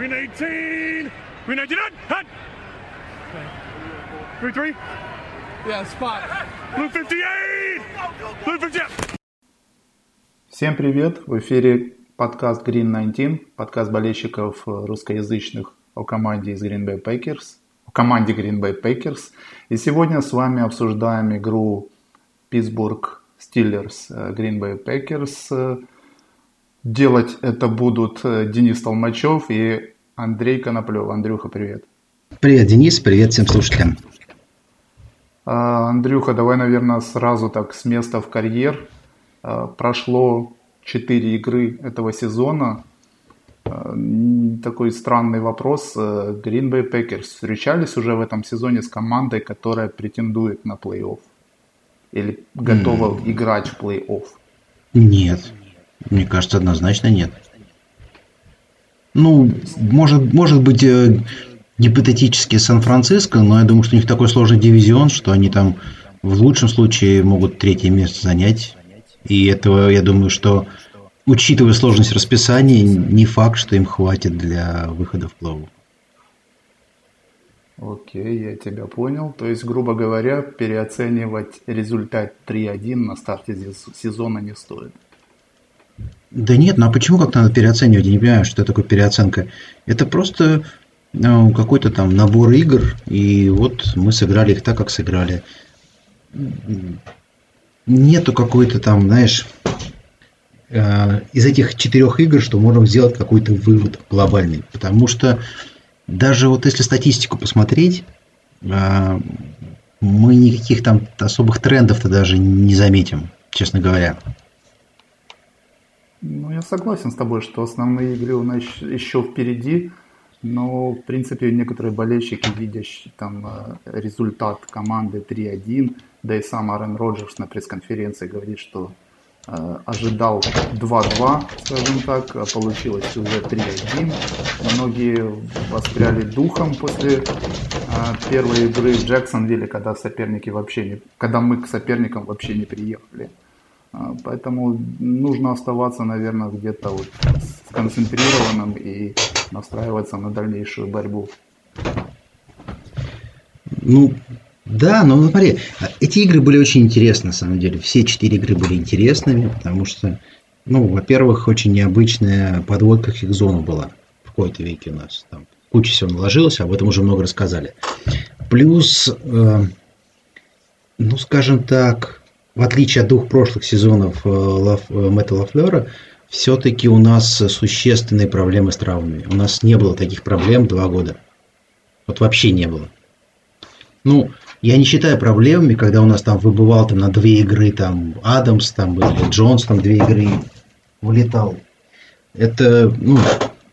Green 18. Green 19. Hot. Green 3. Yeah, spot. Blue 58. Blue 58. Всем привет! В эфире подкаст Green 19, подкаст болельщиков русскоязычных о команде из Green Bay Packers, о команде Green Bay Packers. И сегодня с вами обсуждаем игру Питтсбург Стиллерс Green Bay Packers. Делать это будут Денис Толмачев и Андрей Коноплев. Андрюха, привет. Привет, Денис, привет всем слушателям. А, Андрюха, давай, наверное, сразу так с места в карьер. А, прошло 4 игры этого сезона. А, такой странный вопрос. Green Bay Packers встречались уже в этом сезоне с командой, которая претендует на плей-офф? Или готова mm. играть в плей-офф? Нет. Мне кажется, однозначно нет. Ну, может, может быть, э, гипотетически Сан-Франциско, но я думаю, что у них такой сложный дивизион, что они там в лучшем случае могут третье место занять. И этого, я думаю, что, учитывая сложность расписания, не факт, что им хватит для выхода в плаву. Окей, я тебя понял. То есть, грубо говоря, переоценивать результат 3-1 на старте сезона не стоит. Да нет, ну а почему как надо переоценивать? Я не понимаю, что такое переоценка. Это просто ну, какой-то там набор игр, и вот мы сыграли их так, как сыграли. Нету какой-то там, знаешь, э, из этих четырех игр, что можем сделать какой-то вывод глобальный. Потому что даже вот если статистику посмотреть, э, мы никаких там особых трендов-то даже не заметим, честно говоря. Ну, я согласен с тобой, что основные игры у нас еще впереди, но, в принципе, некоторые болельщики, видя там э, результат команды 3-1, да и сам Аарон Роджерс на пресс-конференции говорит, что э, ожидал 2-2, скажем так, а получилось уже 3-1. Многие воспряли духом после э, первой игры в Джексонвилле, когда соперники вообще не, когда мы к соперникам вообще не приехали. А, поэтому нужно оставаться, наверное, где-то вот сконцентрированным и настраиваться на дальнейшую борьбу. Ну, да, но смотри, эти игры были очень интересны, на самом деле. Все четыре игры были интересными, потому что, ну, во-первых, очень необычная подводка к их зону была в какой-то веке у нас. Там куча всего наложилось, об этом уже много рассказали. Плюс, э, ну, скажем так, в отличие от двух прошлых сезонов э, э, Мэтта Лафлера, все-таки у нас существенные проблемы с травмами. У нас не было таких проблем два года. Вот вообще не было. Ну, я не считаю проблемами, когда у нас там выбывал там, на две игры там Адамс там, или Джонс там две игры вылетал. Это ну,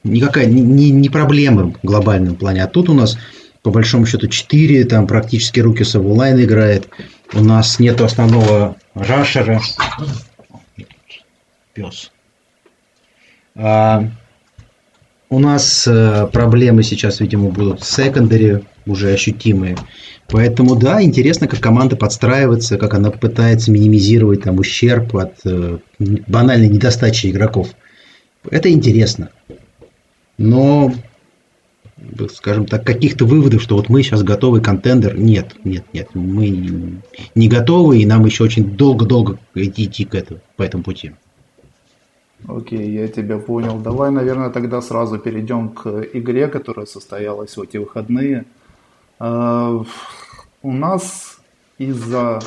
никакая не, не, не проблема в глобальном плане. А тут у нас по большому счету 4, там практически руки онлайн играет. У нас нету основного рашера. Пес. А, у нас а, проблемы сейчас, видимо, будут в секондаре уже ощутимые. Поэтому, да, интересно, как команда подстраивается, как она пытается минимизировать там ущерб от э, банальной недостачи игроков. Это интересно. Но скажем так, каких-то выводов, что вот мы сейчас готовый контендер. Нет, нет, нет, мы не готовы, и нам еще очень долго-долго идти к этому, по этому пути. Окей, я тебя понял. Давай, наверное, тогда сразу перейдем к игре, которая состоялась в эти выходные. Uh, у нас из-за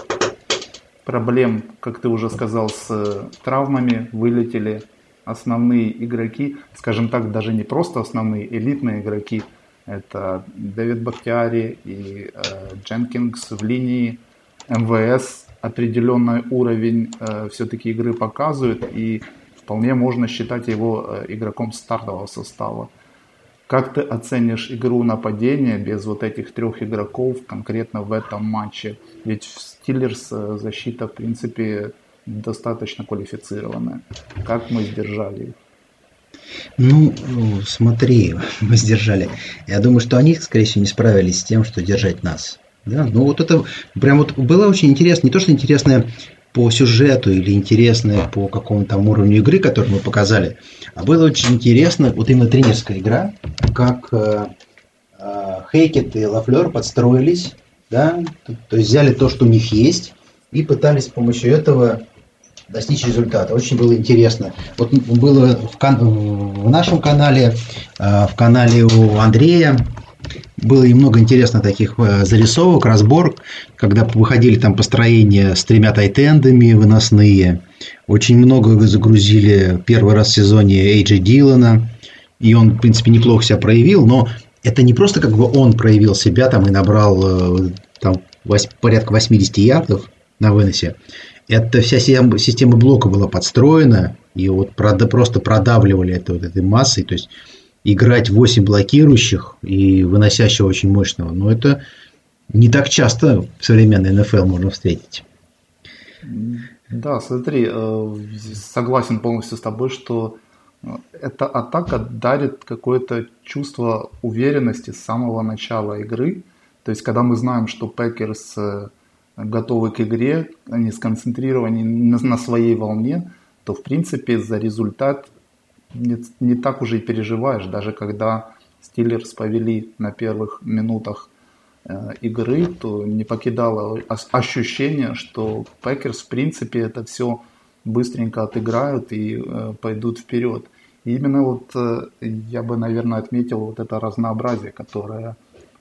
проблем, как ты уже сказал, с травмами вылетели основные игроки, скажем так, даже не просто основные, элитные игроки, это Дэвид Бахтиари и э, Дженкинс в линии МВС определенный уровень э, все-таки игры показывает, и вполне можно считать его э, игроком стартового состава. Как ты оценишь игру нападения без вот этих трех игроков конкретно в этом матче? Ведь в Стиллерс э, защита, в принципе, достаточно квалифицированная. Как мы сдержали их? Ну, смотри, мы сдержали. Я думаю, что они, скорее всего, не справились с тем, что держать нас. Да? Ну, вот это прям вот было очень интересно. Не то, что интересное, по сюжету или интересное по какому-то уровню игры, который мы показали, а было очень интересно, вот именно тренерская игра, как э, э, Хейкет и Лафлер подстроились, да, то есть взяли то, что у них есть, и пытались с помощью этого достичь результата. Очень было интересно. Вот было в, кан- в нашем канале, э, в канале у Андрея было и много интересно таких э, зарисовок, разбор, когда выходили там построения с тремя тайтендами выносные. Очень много загрузили первый раз в сезоне Эйджи Дилана, и он, в принципе, неплохо себя проявил, но это не просто как бы он проявил себя там и набрал э, там порядка 80 ярдов на выносе. Это вся система блока была подстроена, и вот просто продавливали это вот этой массой, то есть играть 8 блокирующих и выносящего очень мощного. Но это не так часто в современной НФЛ можно встретить. Да, смотри, э, согласен полностью с тобой, что э, эта атака дарит какое-то чувство уверенности с самого начала игры. То есть, когда мы знаем, что Пэкерс э, готовы к игре, они сконцентрированы на своей волне, то, в принципе, за результат не, не так уже и переживаешь, даже когда Стилерс повели на первых минутах э, игры, то не покидало ощущение, что Пэкерс в принципе это все быстренько отыграют и э, пойдут вперед. И именно вот э, я бы, наверное, отметил вот это разнообразие, которое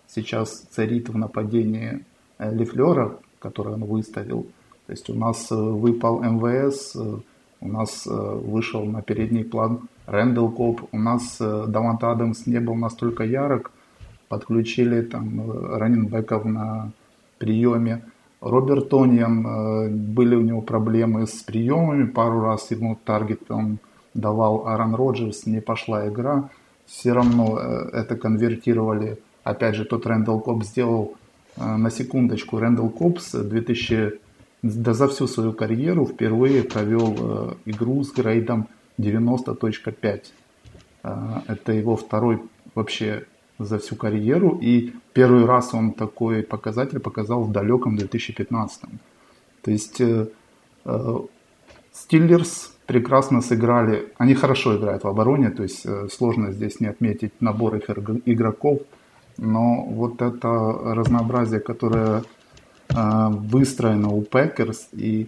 сейчас царит в нападении э, Лафлера, которое он выставил. То есть у нас э, выпал MVS, э, у нас э, вышел на передний план Рэндалл Кобб. У нас Даванте Адамс не был настолько ярок. Подключили там раненбеков на приеме. Роберт Тониан, были у него проблемы с приемами. Пару раз ему таргет он давал Аарон Роджерс, не пошла игра. Все равно это конвертировали. Опять же, тот Рэндалл Коп сделал на секундочку. Рэндалл Копс 2000, да за всю свою карьеру впервые провел игру с грейдом 90.5. А, это его второй вообще за всю карьеру. И первый раз он такой показатель показал в далеком 2015. То есть Стиллерс э, прекрасно сыграли. Они хорошо играют в обороне, то есть э, сложно здесь не отметить набор игроков. Но вот это разнообразие, которое э, выстроено у Пекерс и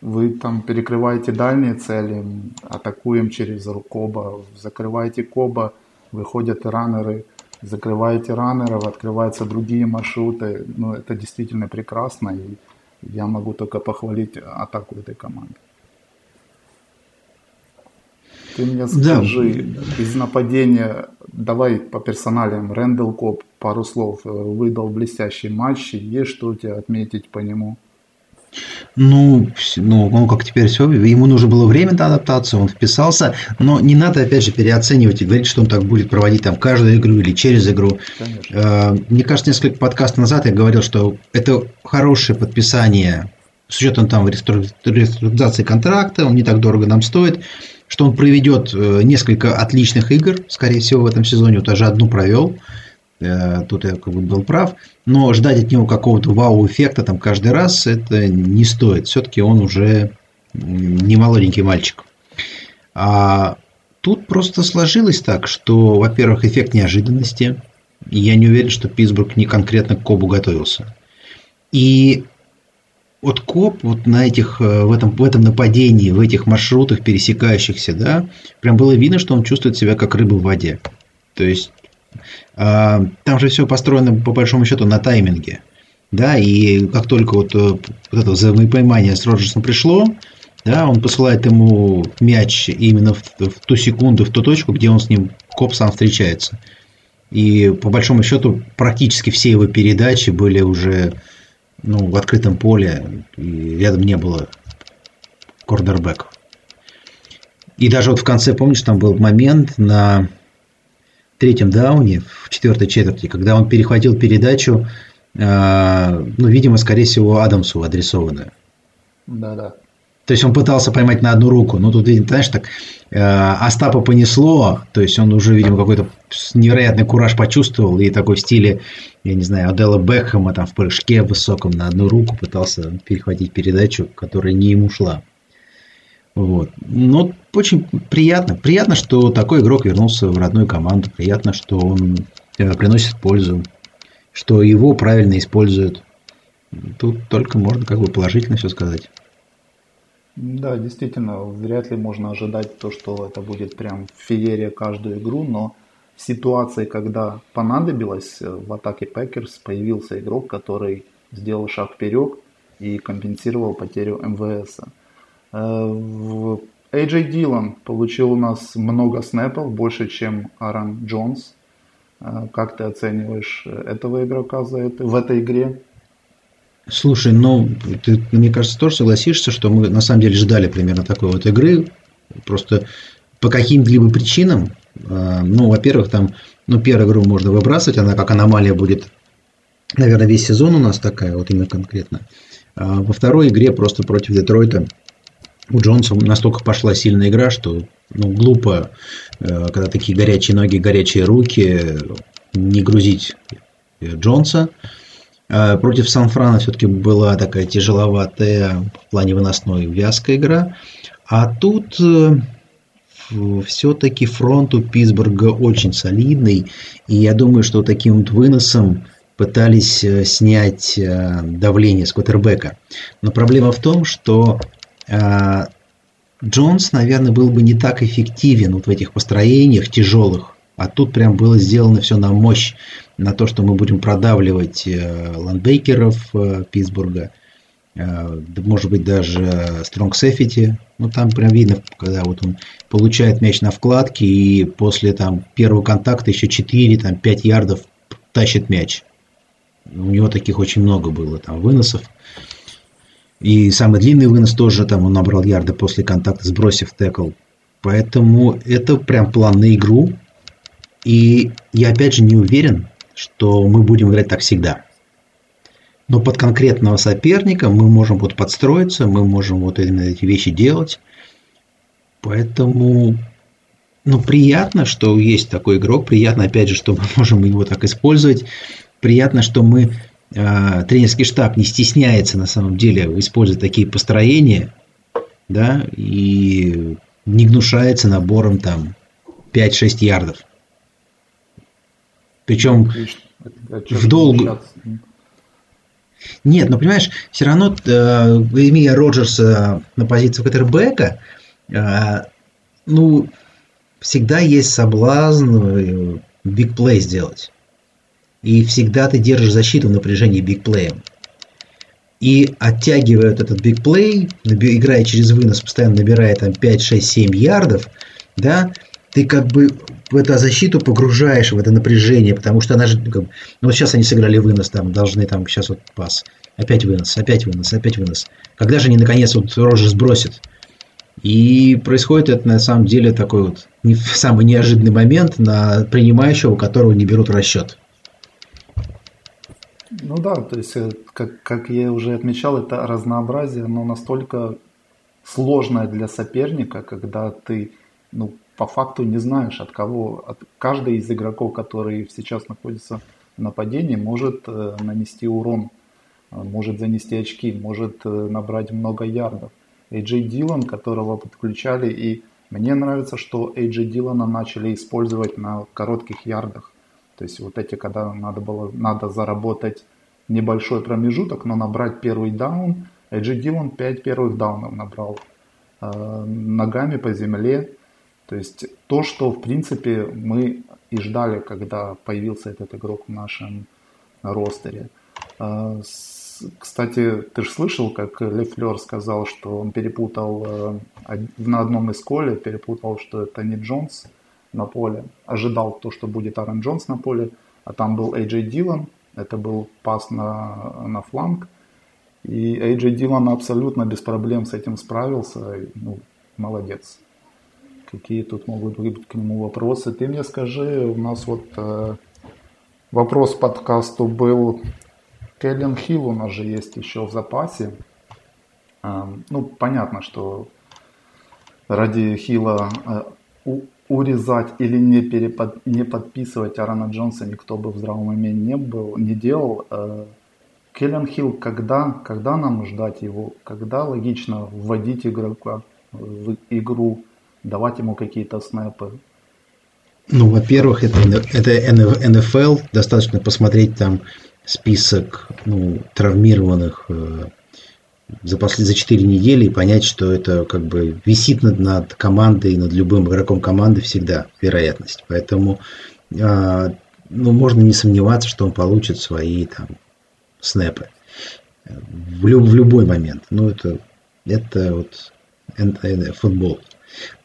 вы там перекрываете дальние цели, атакуем через Коба, закрываете Коба, выходят раннеры, закрываете раннеров, открываются другие маршруты. Ну, это действительно прекрасно, и я могу только похвалить атаку этой команды. Ты мне скажи, да. из нападения, давай по персоналиям, Рэндалл Коп, пару слов, выдал блестящий матч, есть что у тебя отметить по нему? Ну, ну, он как теперь все, ему нужно было время на адаптацию, он вписался, но не надо, опять же, переоценивать и говорить, что он так будет проводить там каждую игру или через игру. Конечно. Э, мне кажется, несколько подкастов назад я говорил, что это хорошее подписание с учетом там реструктуризации контракта, он не так дорого нам стоит, что он проведет э, несколько отличных игр, скорее всего, в этом сезоне, вот даже одну провел, Э, тут я как бы был прав. Но ждать от него какого-то вау-эффекта там каждый раз это не стоит. Все-таки он уже не молоденький мальчик. А тут просто сложилось так, что, во-первых, эффект неожиданности. Я не уверен, что Питтсбург не конкретно к Кобу готовился. И вот Коб вот на этих, э, в, этом, в этом нападении, в этих маршрутах пересекающихся, да, прям было видно, что он чувствует себя как рыба в воде. То есть а, там же все построено по большому счету на тайминге. Да, и как только вот, э, вот это взаимопонимание с Роджерсом пришло, да, он посылает ему мяч именно в, в ту секунду, в ту точку, где он с ним коп сам встречается. И по большому счету практически все его передачи были уже ну, в открытом поле, и рядом не было корнербеков. И даже вот в конце, помнишь, там был момент на третьем дауне, в четвертой четверти, когда он перехватил передачу, э, ну, видимо, скорее всего, Адамсу адресованную. Да-да. То есть он пытался поймать на одну руку, но тут, знаешь, так э, Остапа понесло, то есть он уже, видимо, какой-то невероятный кураж почувствовал и такой в стиле, я не знаю, Адела Бекхэма там в прыжке высоком на одну руку пытался перехватить передачу, которая не ему шла. Вот. Но очень приятно. Приятно, что такой игрок вернулся в родную команду. Приятно, что он э, приносит пользу. Что его правильно используют. Тут только можно как бы положительно все сказать. Да, действительно, вряд ли можно ожидать то, что это будет прям феерия каждую игру, но в ситуации, когда понадобилось э, в атаке Пекерс, появился игрок, который сделал шаг вперед и компенсировал потерю МВС. AJ э, Дилан получил у нас много снэпов, больше, чем Аарон Джонс. Э, как ты оцениваешь этого игрока за это, в этой игре? Слушай, ну, ты, мне кажется, тоже согласишься, что мы на самом деле ждали примерно такой вот игры. Просто по каким-либо причинам, э, ну, во-первых, там, ну, первую игру можно выбрасывать, она как аномалия будет, наверное, весь сезон у нас такая, вот именно конкретно. А во второй игре просто против Детройта у Джонса настолько пошла сильная игра, что ну, глупо, э, когда такие горячие ноги, горячие руки, не грузить Джонса. Против Сан-Франа все-таки была такая тяжеловатая в плане выносной вязкая игра. А тут э, все-таки фронт у Питтсбурга очень солидный. И я думаю, что таким вот выносом пытались э, снять давление с квотербека. Но проблема в том, что Джонс, наверное, был бы не так эффективен вот в этих построениях тяжелых, а тут прям было сделано все на мощь, на то, что мы будем продавливать э, ландбейкеров э, Питтсбурга, э, может быть даже стронг сефити. Ну там прям видно, когда вот он получает мяч на вкладке и после там первого контакта еще 4, там 5 ярдов тащит мяч. У него таких очень много было там выносов. И самый длинный вынос тоже там он набрал ярды после контакта, сбросив текл. Поэтому это прям план на игру. И я опять же не уверен, что мы будем играть так всегда. Но под конкретного соперника мы можем вот подстроиться, мы можем вот именно эти вещи делать. Поэтому ну, приятно, что есть такой игрок. Приятно, опять же, что мы можем его так использовать. Приятно, что мы а, тренерский штаб не стесняется на самом деле использовать такие построения, да, и не гнушается набором там 5-6 ярдов. Причем в долгу... Нет, но понимаешь, все равно э, имея Роджерса на позицию катербека, э, ну, всегда есть соблазн бигплей э, сделать. И всегда ты держишь защиту в напряжении бигплеем. И оттягивают этот бигплей, играя через вынос, постоянно набирая там 5, 6, 7 ярдов, да, ты как бы в эту защиту погружаешь в это напряжение, потому что она же, ну вот сейчас они сыграли вынос, там должны там сейчас вот пас, опять вынос, опять вынос, опять вынос. Когда же они наконец вот Рожер сбросит? И происходит это на самом деле такой вот не, самый неожиданный момент на принимающего, которого не берут расчет. Ну да, то есть, э, как, как я уже отмечал, это разнообразие, но настолько сложное для соперника, когда ты ну, по факту не знаешь, от кого, от каждый из игроков, который сейчас находится в нападении, может э, нанести урон, э, может занести очки, может э, набрать много ярдов. Эйджей Дилан, которого подключали, и мне нравится, что Эйджей Дилана начали использовать на коротких ярдах. То есть вот эти, когда надо было, надо заработать небольшой промежуток, но набрать первый даун. Эджи Дилан 5 первых даунов набрал э, ногами по земле. То есть то, что в принципе мы и ждали, когда появился этот игрок в нашем ростере. С, кстати, ты же слышал, как Лефлер сказал, что он перепутал э, на одном из коле, перепутал, что это не Джонс, на поле. Ожидал то, что будет Аарон Джонс на поле, а там был Эйджей Дилан. Это был пас на, на фланг. И Эйджей Дилан абсолютно без проблем с этим справился. Ну, молодец. Какие тут могут быть к нему вопросы? Ты мне скажи, у нас вот э, вопрос подкасту был. Келлен Хилл у нас же есть еще в запасе. Ну, понятно, что ради Хила э, урезать или не, перепод, не подписывать Аарона Джонса никто бы в здравом уме не, был, не делал. Э, Келлен Хилл, когда, когда нам ждать его? Когда логично вводить игрока в игру, давать ему какие-то снэпы? Ну, во-первых, это, это НФЛ, достаточно посмотреть там список ну, травмированных э, за, после, за 4 недели и понять, что это как бы висит над, над командой, над любым игроком команды всегда вероятность. Поэтому э, ну, можно не сомневаться, что он получит свои там снэпы в, люб, в любой момент. Ну, это, это вот футбол.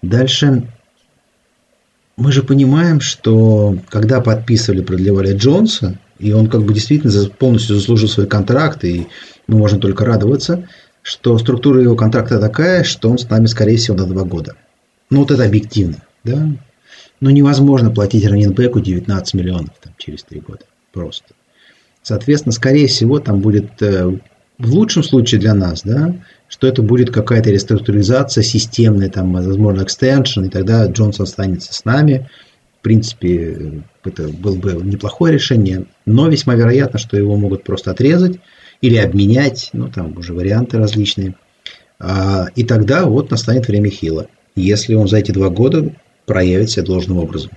Дальше мы же понимаем, что когда подписывали, продлевали Джонса, и он как бы действительно полностью заслужил свой контракт, и мы можем только радоваться, что структура его контракта такая, что он с нами, скорее всего, на два года. Ну, вот это объективно, да? Но невозможно платить раненбеку 19 миллионов там, через три года. Просто. Соответственно, скорее всего, там будет э, в лучшем случае для нас, да, что это будет какая-то реструктуризация системная, там, возможно, экстеншн, и тогда Джонсон останется с нами. В принципе, это было бы неплохое решение, но весьма вероятно, что его могут просто отрезать или обменять, ну, там уже варианты различные. А, и тогда вот настанет время Хила, если он за эти два года проявит себя должным образом.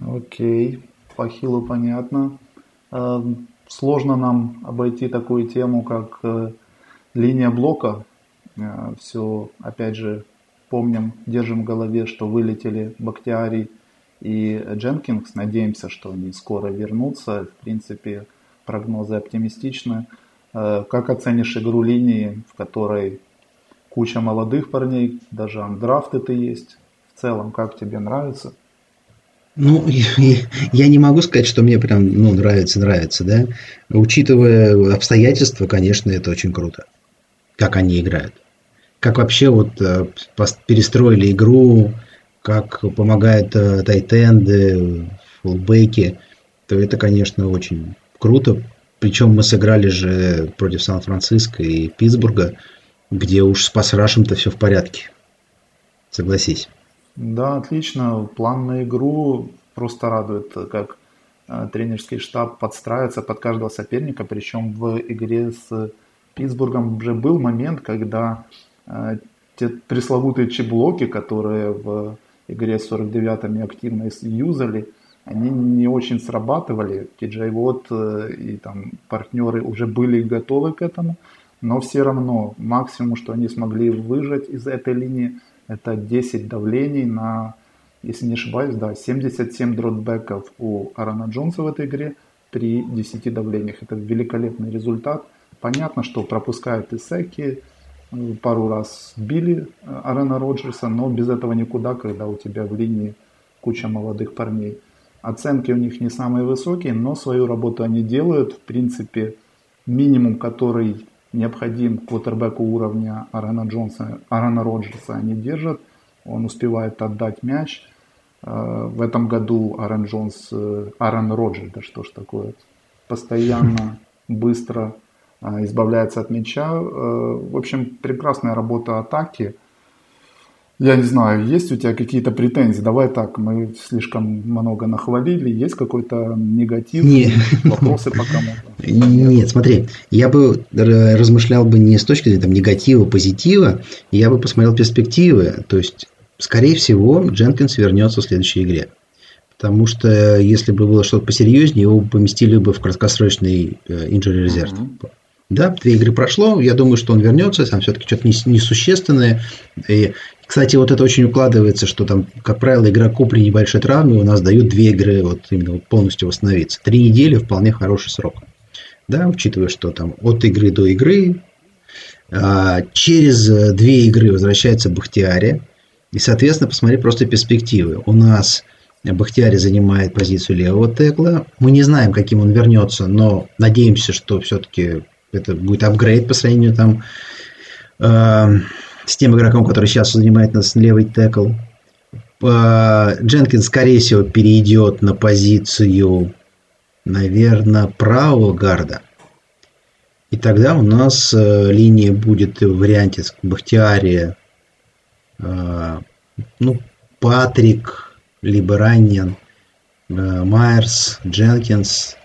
Окей, по Хилу понятно. Эм, сложно нам обойти такую тему, как э, линия блока. Э, Все, опять же, помним, держим в голове, что вылетели Бактиари и Дженкинс. Надеемся, что они скоро вернутся. В принципе, прогнозы оптимистичны. Э, как оценишь игру линии, в которой куча молодых парней, даже андрафты ты есть? В целом, как тебе нравится? Ну, я не могу сказать, что мне прям ну, нравится, нравится, да. Учитывая обстоятельства, конечно, это очень круто, как они играют. Как вообще вот э, перестроили игру, как помогают э, тайтенды, фулбеки, то это, конечно, очень круто. Причем мы сыграли же против Сан-Франциско и Питтсбурга, где уж с пасрашем-то все в порядке. Согласись. Да, отлично. План на игру просто радует, как э, тренерский штаб подстраивается под каждого соперника. Причем в игре с Питтсбургом уже был момент, когда э, те пресловутые чеблоки, которые в игре с 49-ми активно юзали, они не очень срабатывали. Киджей Вот э, и там партнеры уже были готовы к этому, но все равно максимум, что они смогли выжать из этой линии – это 10 давлений на, если не ошибаюсь, да, 77 дротбеков у Арана Джонса в этой игре при 10 давлениях. Это великолепный результат. Понятно, что пропускают и секи, пару раз били э, Арена Роджерса, но без этого никуда, когда у тебя в линии куча молодых парней. Оценки у них не самые высокие, но свою работу они делают. В принципе, минимум, который необходим квотербеку уровня Арена Джонса, Арена Роджерса они держат. Он успевает отдать мяч. Э, в этом году Арен Джонс, э, Арен Роджер, да что ж такое, постоянно, быстро э, избавляется от мяча. В общем, прекрасная работа атаки. Я не знаю, есть у тебя какие-то претензии? Давай так, мы слишком много нахвалили. Есть какой-то негатив? Нет. Вопросы по кому-то? Нет, смотри, я бы размышлял бы не с точки зрения там, негатива, позитива, я бы посмотрел перспективы. То есть, скорее всего, Дженкинс вернется в следующей игре. Потому что если бы было что-то посерьезнее, его поместили бы в краткосрочный э, injury reserve. Mm-hmm. Да, две игры прошло, я думаю, что он вернется, там все-таки что-то несущественное. И, кстати, вот это очень укладывается, что там, как правило, игроку при небольшой травме у нас дают две игры вот именно вот полностью восстановиться. Три недели вполне хороший срок. Да, учитывая, что там от игры до игры, а, через две игры возвращается Бахтиари. И, соответственно, посмотри просто перспективы. У нас Бахтиари занимает позицию левого текла. Мы не знаем, каким он вернется, но надеемся, что все-таки это будет апгрейд по сравнению там э, с тем игроком, который сейчас занимает нас левый текл. Э, Дженкин, скорее всего, перейдет на позицию, наверное, правого гарда. И тогда у нас э, линия будет в варианте с Бахтиария, э, ну, Патрик, либо Раннин, э, Майерс, Дженкинс.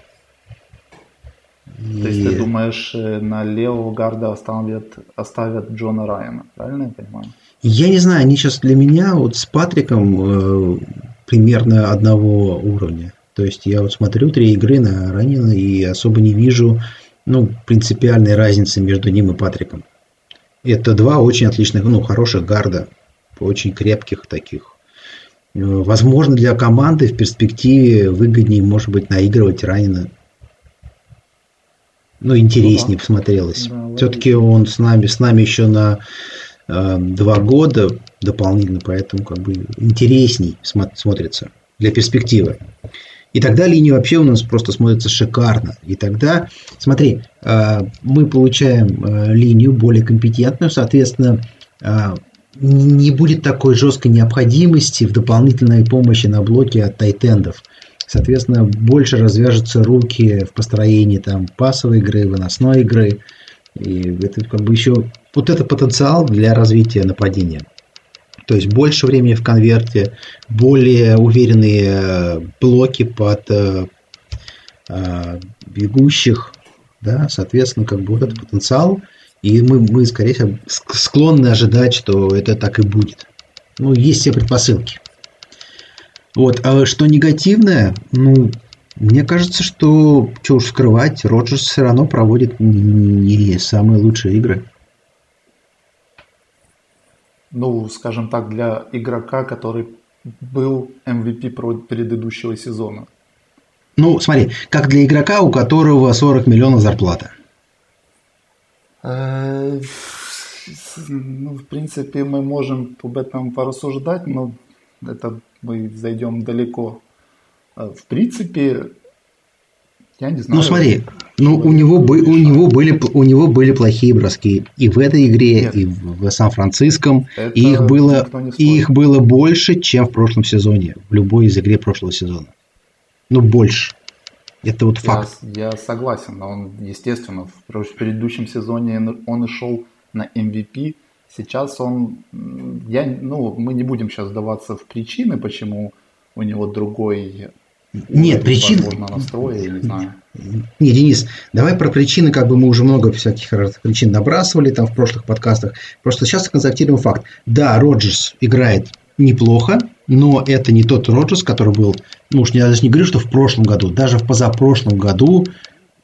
То есть ты думаешь, э, на левого гарда оставят, оставят Джона Райана, правильно я понимаю? Я не знаю, они сейчас для меня вот с Патриком э, примерно одного уровня. То есть я вот смотрю три игры на Ранина и особо не вижу ну, принципиальной разницы между ним и Патриком. Это два очень отличных, ну, хороших гарда, очень крепких таких. Э, возможно, для команды в перспективе выгоднее, может быть, наигрывать Ранина. Ну, интереснее ну, да. посмотрелось. Да, Все-таки он с нами, с нами еще на э, два года дополнительно, поэтому как бы интересней смотрится для перспективы. И тогда линия вообще у нас просто смотрится шикарно. И тогда, смотри, э, мы получаем э, линию более компетентную, соответственно, э, не будет такой жесткой необходимости в дополнительной помощи на блоке от тайтендов. Соответственно, больше развяжутся руки в построении там пасовой игры, выносной игры. И это как бы еще вот это потенциал для развития нападения. То есть больше времени в конверте, более уверенные э, блоки под э, э, бегущих, да, соответственно, как бы вот этот потенциал, и мы, мы, скорее всего, склонны ожидать, что это так и будет. Ну, есть все предпосылки. Вот, а что негативное, ну, мне кажется, что, что уж скрывать, Роджерс все равно проводит не самые лучшие игры ну, скажем так, для игрока, который был MVP предыдущего сезона. Ну, смотри, как для игрока, у которого 40 миллионов зарплата. Э, ну, в принципе, мы можем об этом порассуждать, но это мы зайдем далеко. Э, в принципе, я не знаю. Ну смотри, ну у него, у него были у него были плохие броски и в этой игре, Нет. и в Сан-Франциском, и их было и их было больше, чем в прошлом сезоне, в любой из игре прошлого сезона. Ну больше. Это вот факт. Я, я согласен, но он, естественно, в предыдущем сезоне он и шел на MVP. Сейчас он, я, ну, мы не будем сейчас сдаваться в причины, почему у него другой нет, причин... настроя, не знаю. Не, Денис, давай про причины, как бы мы уже много всяких разных причин набрасывали там в прошлых подкастах. Просто сейчас констатируем факт. Да, Роджерс играет неплохо, но это не тот Роджерс, который был, ну уж я даже не говорю, что в прошлом году, даже в позапрошлом году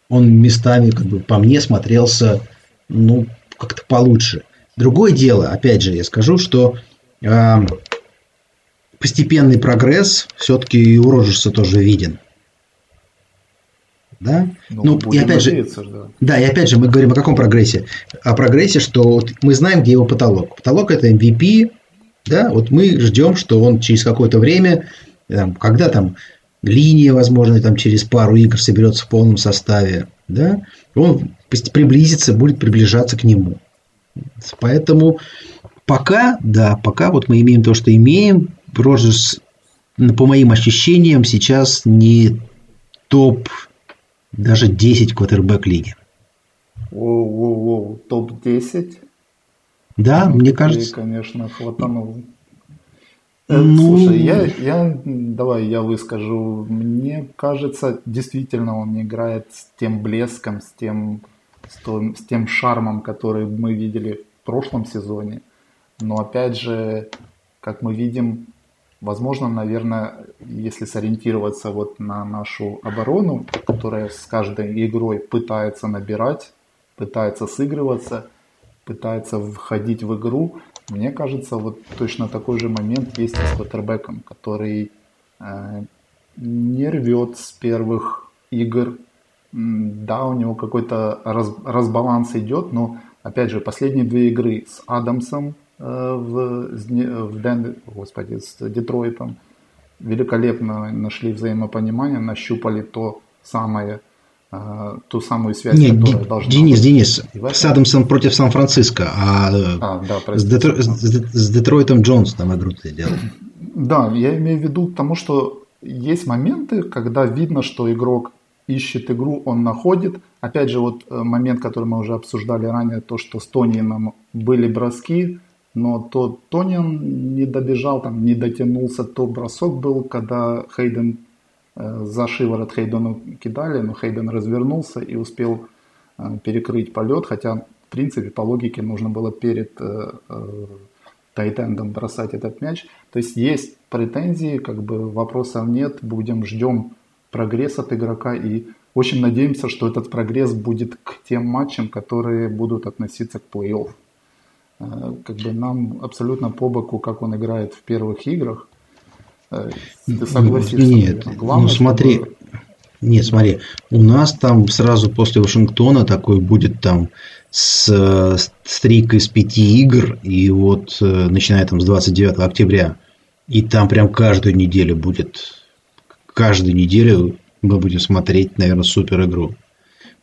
он местами, как бы, по мне смотрелся, ну, как-то получше. Другое дело, опять же, я скажу, что э, постепенный прогресс все-таки и у Роджерса тоже виден. Да? Ну, ну и опять же, да. да, и опять же мы говорим о каком прогрессе? О прогрессе, что вот мы знаем, где его потолок. Потолок это MVP, да, вот мы ждем, что он через какое-то время, там, когда там линия, возможно, там через пару игр соберется в полном составе, да, он приблизится, будет приближаться к нему. Поэтому пока, да, пока вот мы имеем то, что имеем, Роджерс, по моим ощущениям, сейчас не топ даже 10 квотербек лиги. Воу-воу-воу, топ-10? Да, ну, мне кажется. Конечно, хватанул. Э, ну... Слушай, я, я, давай я выскажу. Мне кажется, действительно он играет с тем блеском, с тем, с, том, с тем шармом, который мы видели в прошлом сезоне. Но опять же, как мы видим, Возможно, наверное, если сориентироваться вот на нашу оборону, которая с каждой игрой пытается набирать, пытается сыгрываться, пытается входить в игру, мне кажется, вот точно такой же момент есть и с квотербеком, который э, не рвет с первых игр. Да, у него какой-то раз, разбаланс идет, но опять же, последние две игры с Адамсом Э, в, в Ден, господи, с Детройтом. Великолепно нашли взаимопонимание, нащупали то самое, э, ту самую связь, Нет, которая Д- должна Денис, быть. Денис, с Адамсом против Сан-Франциско, а, а да, с, Детро... с Детройтом Джонс там игру ты делал. Да, я имею в виду к тому, что есть моменты, когда видно, что игрок ищет игру, он находит. Опять же, вот э, момент, который мы уже обсуждали ранее, то, что с Тонином были броски, но то Тониан не добежал, там, не дотянулся, то бросок был, когда Хейден э, за шиворот Хейдену кидали, но Хейден развернулся и успел э, перекрыть полет, хотя, в принципе, по логике нужно было перед э, э, тайтендом бросать этот мяч. То есть есть претензии, как бы вопросов нет, будем, ждем прогресс от игрока и очень надеемся, что этот прогресс будет к тем матчам, которые будут относиться к плей-офф. Э, как бы нам абсолютно по боку, как он играет в первых играх. Э, ты согласишься? Нет, Главное, ну смотри, чтобы... нет, смотри, у нас там сразу после Вашингтона такой будет там с стрик из пяти игр, и вот э, начиная там с 29 октября, и там прям каждую неделю будет, каждую неделю мы будем смотреть, наверное, супер игру.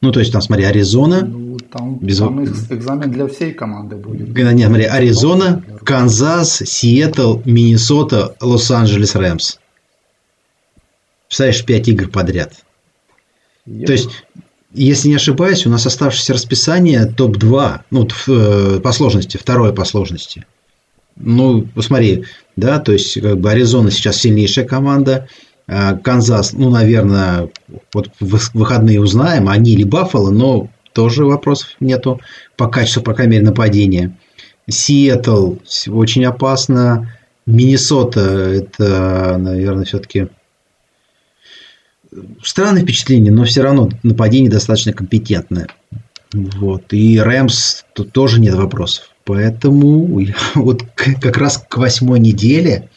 Ну, то есть, там, смотри, Аризона. Ну, там, без... там экзамен для всей команды будет. Нет, смотри, Аризона, Канзас, Сиэтл, Миннесота, Лос-Анджелес, Рэмс. Представляешь, пять игр подряд. Я... То есть, если не ошибаюсь, у нас оставшееся расписание топ-2, ну, э, по сложности, второе по сложности. Ну, посмотри, да, то есть, как бы Аризона сейчас сильнейшая команда, Канзас, ну, наверное, вот в выходные узнаем, они или Баффало, но тоже вопросов нету по качеству, по крайней мере, нападения. Сиэтл очень опасно. Миннесота, это, наверное, все-таки странное впечатление, но все равно нападение достаточно компетентное. Вот. И Рэмс тут тоже нет вопросов. Поэтому вот как раз к восьмой неделе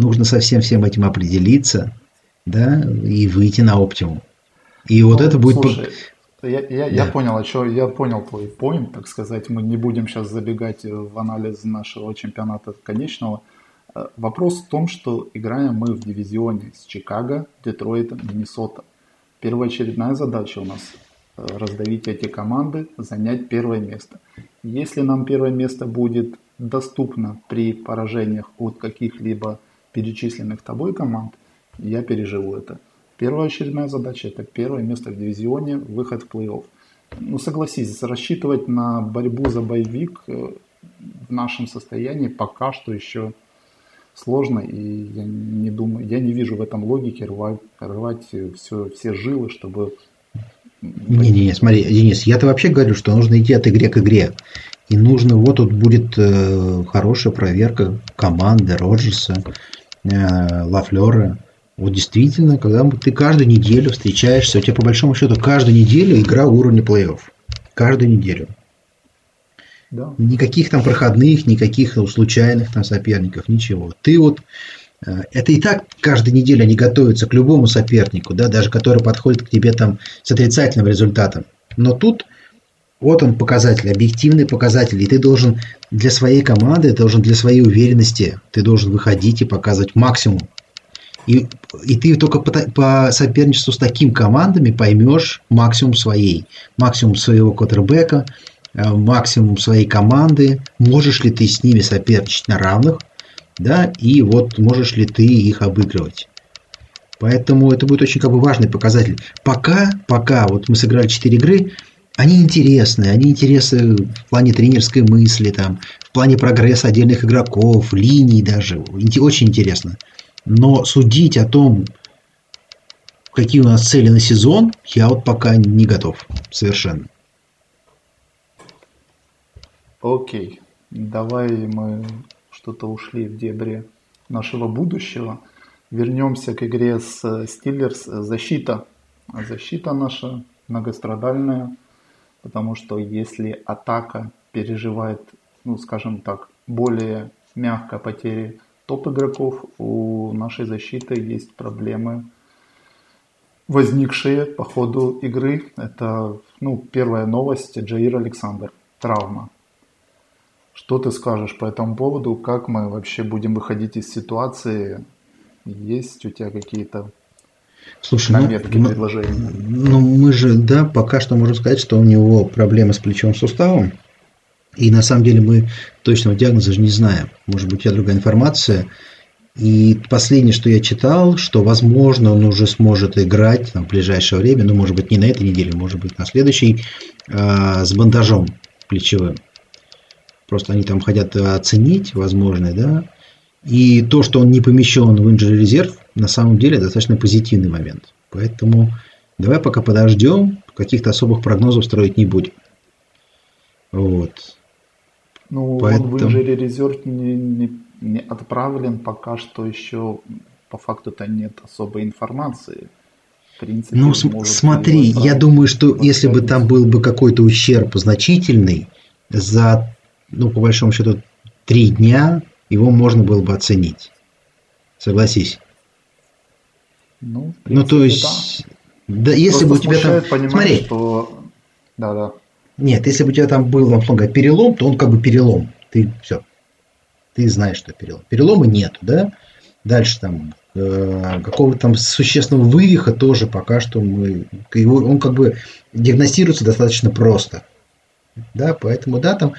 нужно со всем всем этим определиться, да, и выйти на оптимум. И вот ну, это будет... Слушай, я, я, да. я понял, а что я понял твой поинт, так сказать. Мы не будем сейчас забегать в анализ нашего чемпионата конечного. Э, вопрос в том, что играем мы в дивизионе с Чикаго, Детройтом, Миннесота. Первоочередная задача у нас э, раздавить эти команды, занять первое место. Если нам первое место будет доступно при поражениях от каких-либо перечисленных тобой команд, я переживу это. Первая очередная задача – это первое место в дивизионе, выход в плей-офф. Ну, согласись, рассчитывать на борьбу за боевик э, в нашем состоянии пока что еще сложно, и я не думаю, я не вижу в этом логики рвать, рвать все, все жилы, чтобы... Не-не-не, смотри, Денис, я-то вообще говорю, что нужно идти от игре к игре. И нужно, вот тут будет э, хорошая проверка команды Роджерса, Лафлера. Вот действительно, когда ты каждую неделю встречаешься, у тебя по большому счету каждую неделю игра уровня плей-офф. Каждую неделю. Да. Никаких там проходных, никаких ну, случайных там соперников, ничего. Ты вот э, это и так каждую неделю они готовятся к любому сопернику, да, даже который подходит к тебе там с отрицательным результатом. Но тут вот он показатель, объективный показатель, и ты должен для своей команды, должен для своей уверенности, ты должен выходить и показывать максимум. И, и ты только по, по соперничеству с такими командами поймешь максимум своей, максимум своего квотербека, э, максимум своей команды, можешь ли ты с ними соперничать на равных, да, и вот можешь ли ты их обыгрывать. Поэтому это будет очень как бы важный показатель. Пока, пока вот мы сыграли 4 игры, они интересны, они интересны в плане тренерской мысли, там, в плане прогресса отдельных игроков, линий даже. Очень интересно. Но судить о том, какие у нас цели на сезон, я вот пока не готов совершенно. Окей, давай мы что-то ушли в дебри нашего будущего. Вернемся к игре с Стиллерс. Защита. Защита наша многострадальная, потому что если атака переживает, ну скажем так, более мягко потери топ-игроков, у нашей защиты есть проблемы, возникшие по ходу игры. Это ну, первая новость, Джаир Александр, травма. Что ты скажешь по этому поводу? Как мы вообще будем выходить из ситуации? Есть у тебя какие-то Слушай, ну, ну? Ну, мы же, да, пока что можем сказать, что у него проблемы с плечевым суставом. И на самом деле мы точного диагноза же не знаем. Может быть, у тебя другая информация. И последнее, что я читал, что, возможно, он уже сможет играть там, в ближайшее время, ну, может быть, не на этой неделе, может быть, на следующей, э, с бандажом плечевым. Просто они там хотят оценить, возможно, да. И то, что он не помещен в injury резерв, на самом деле достаточно позитивный момент. Поэтому давай пока подождем, каких-то особых прогнозов строить не будем. Вот. Ну, Поэтому... он в injury резерв не, не, не отправлен, пока что еще по факту-то нет особой информации. В принципе, ну, смотри, я думаю, что если бы там был бы какой-то ущерб значительный, за, ну, по большому счету, три дня его можно было бы оценить. Согласись. Ну, принципе, ну то есть, да, да если бы у тебя там, смотри, что, да, да. Нет, если бы у тебя там был, условно говоря, перелом, то он как бы перелом. Ты все, ты знаешь, что перелом. Перелома нет, да? Дальше там э, какого-то там существенного вывиха тоже пока что мы, его, он как бы диагностируется достаточно просто, да, поэтому да, там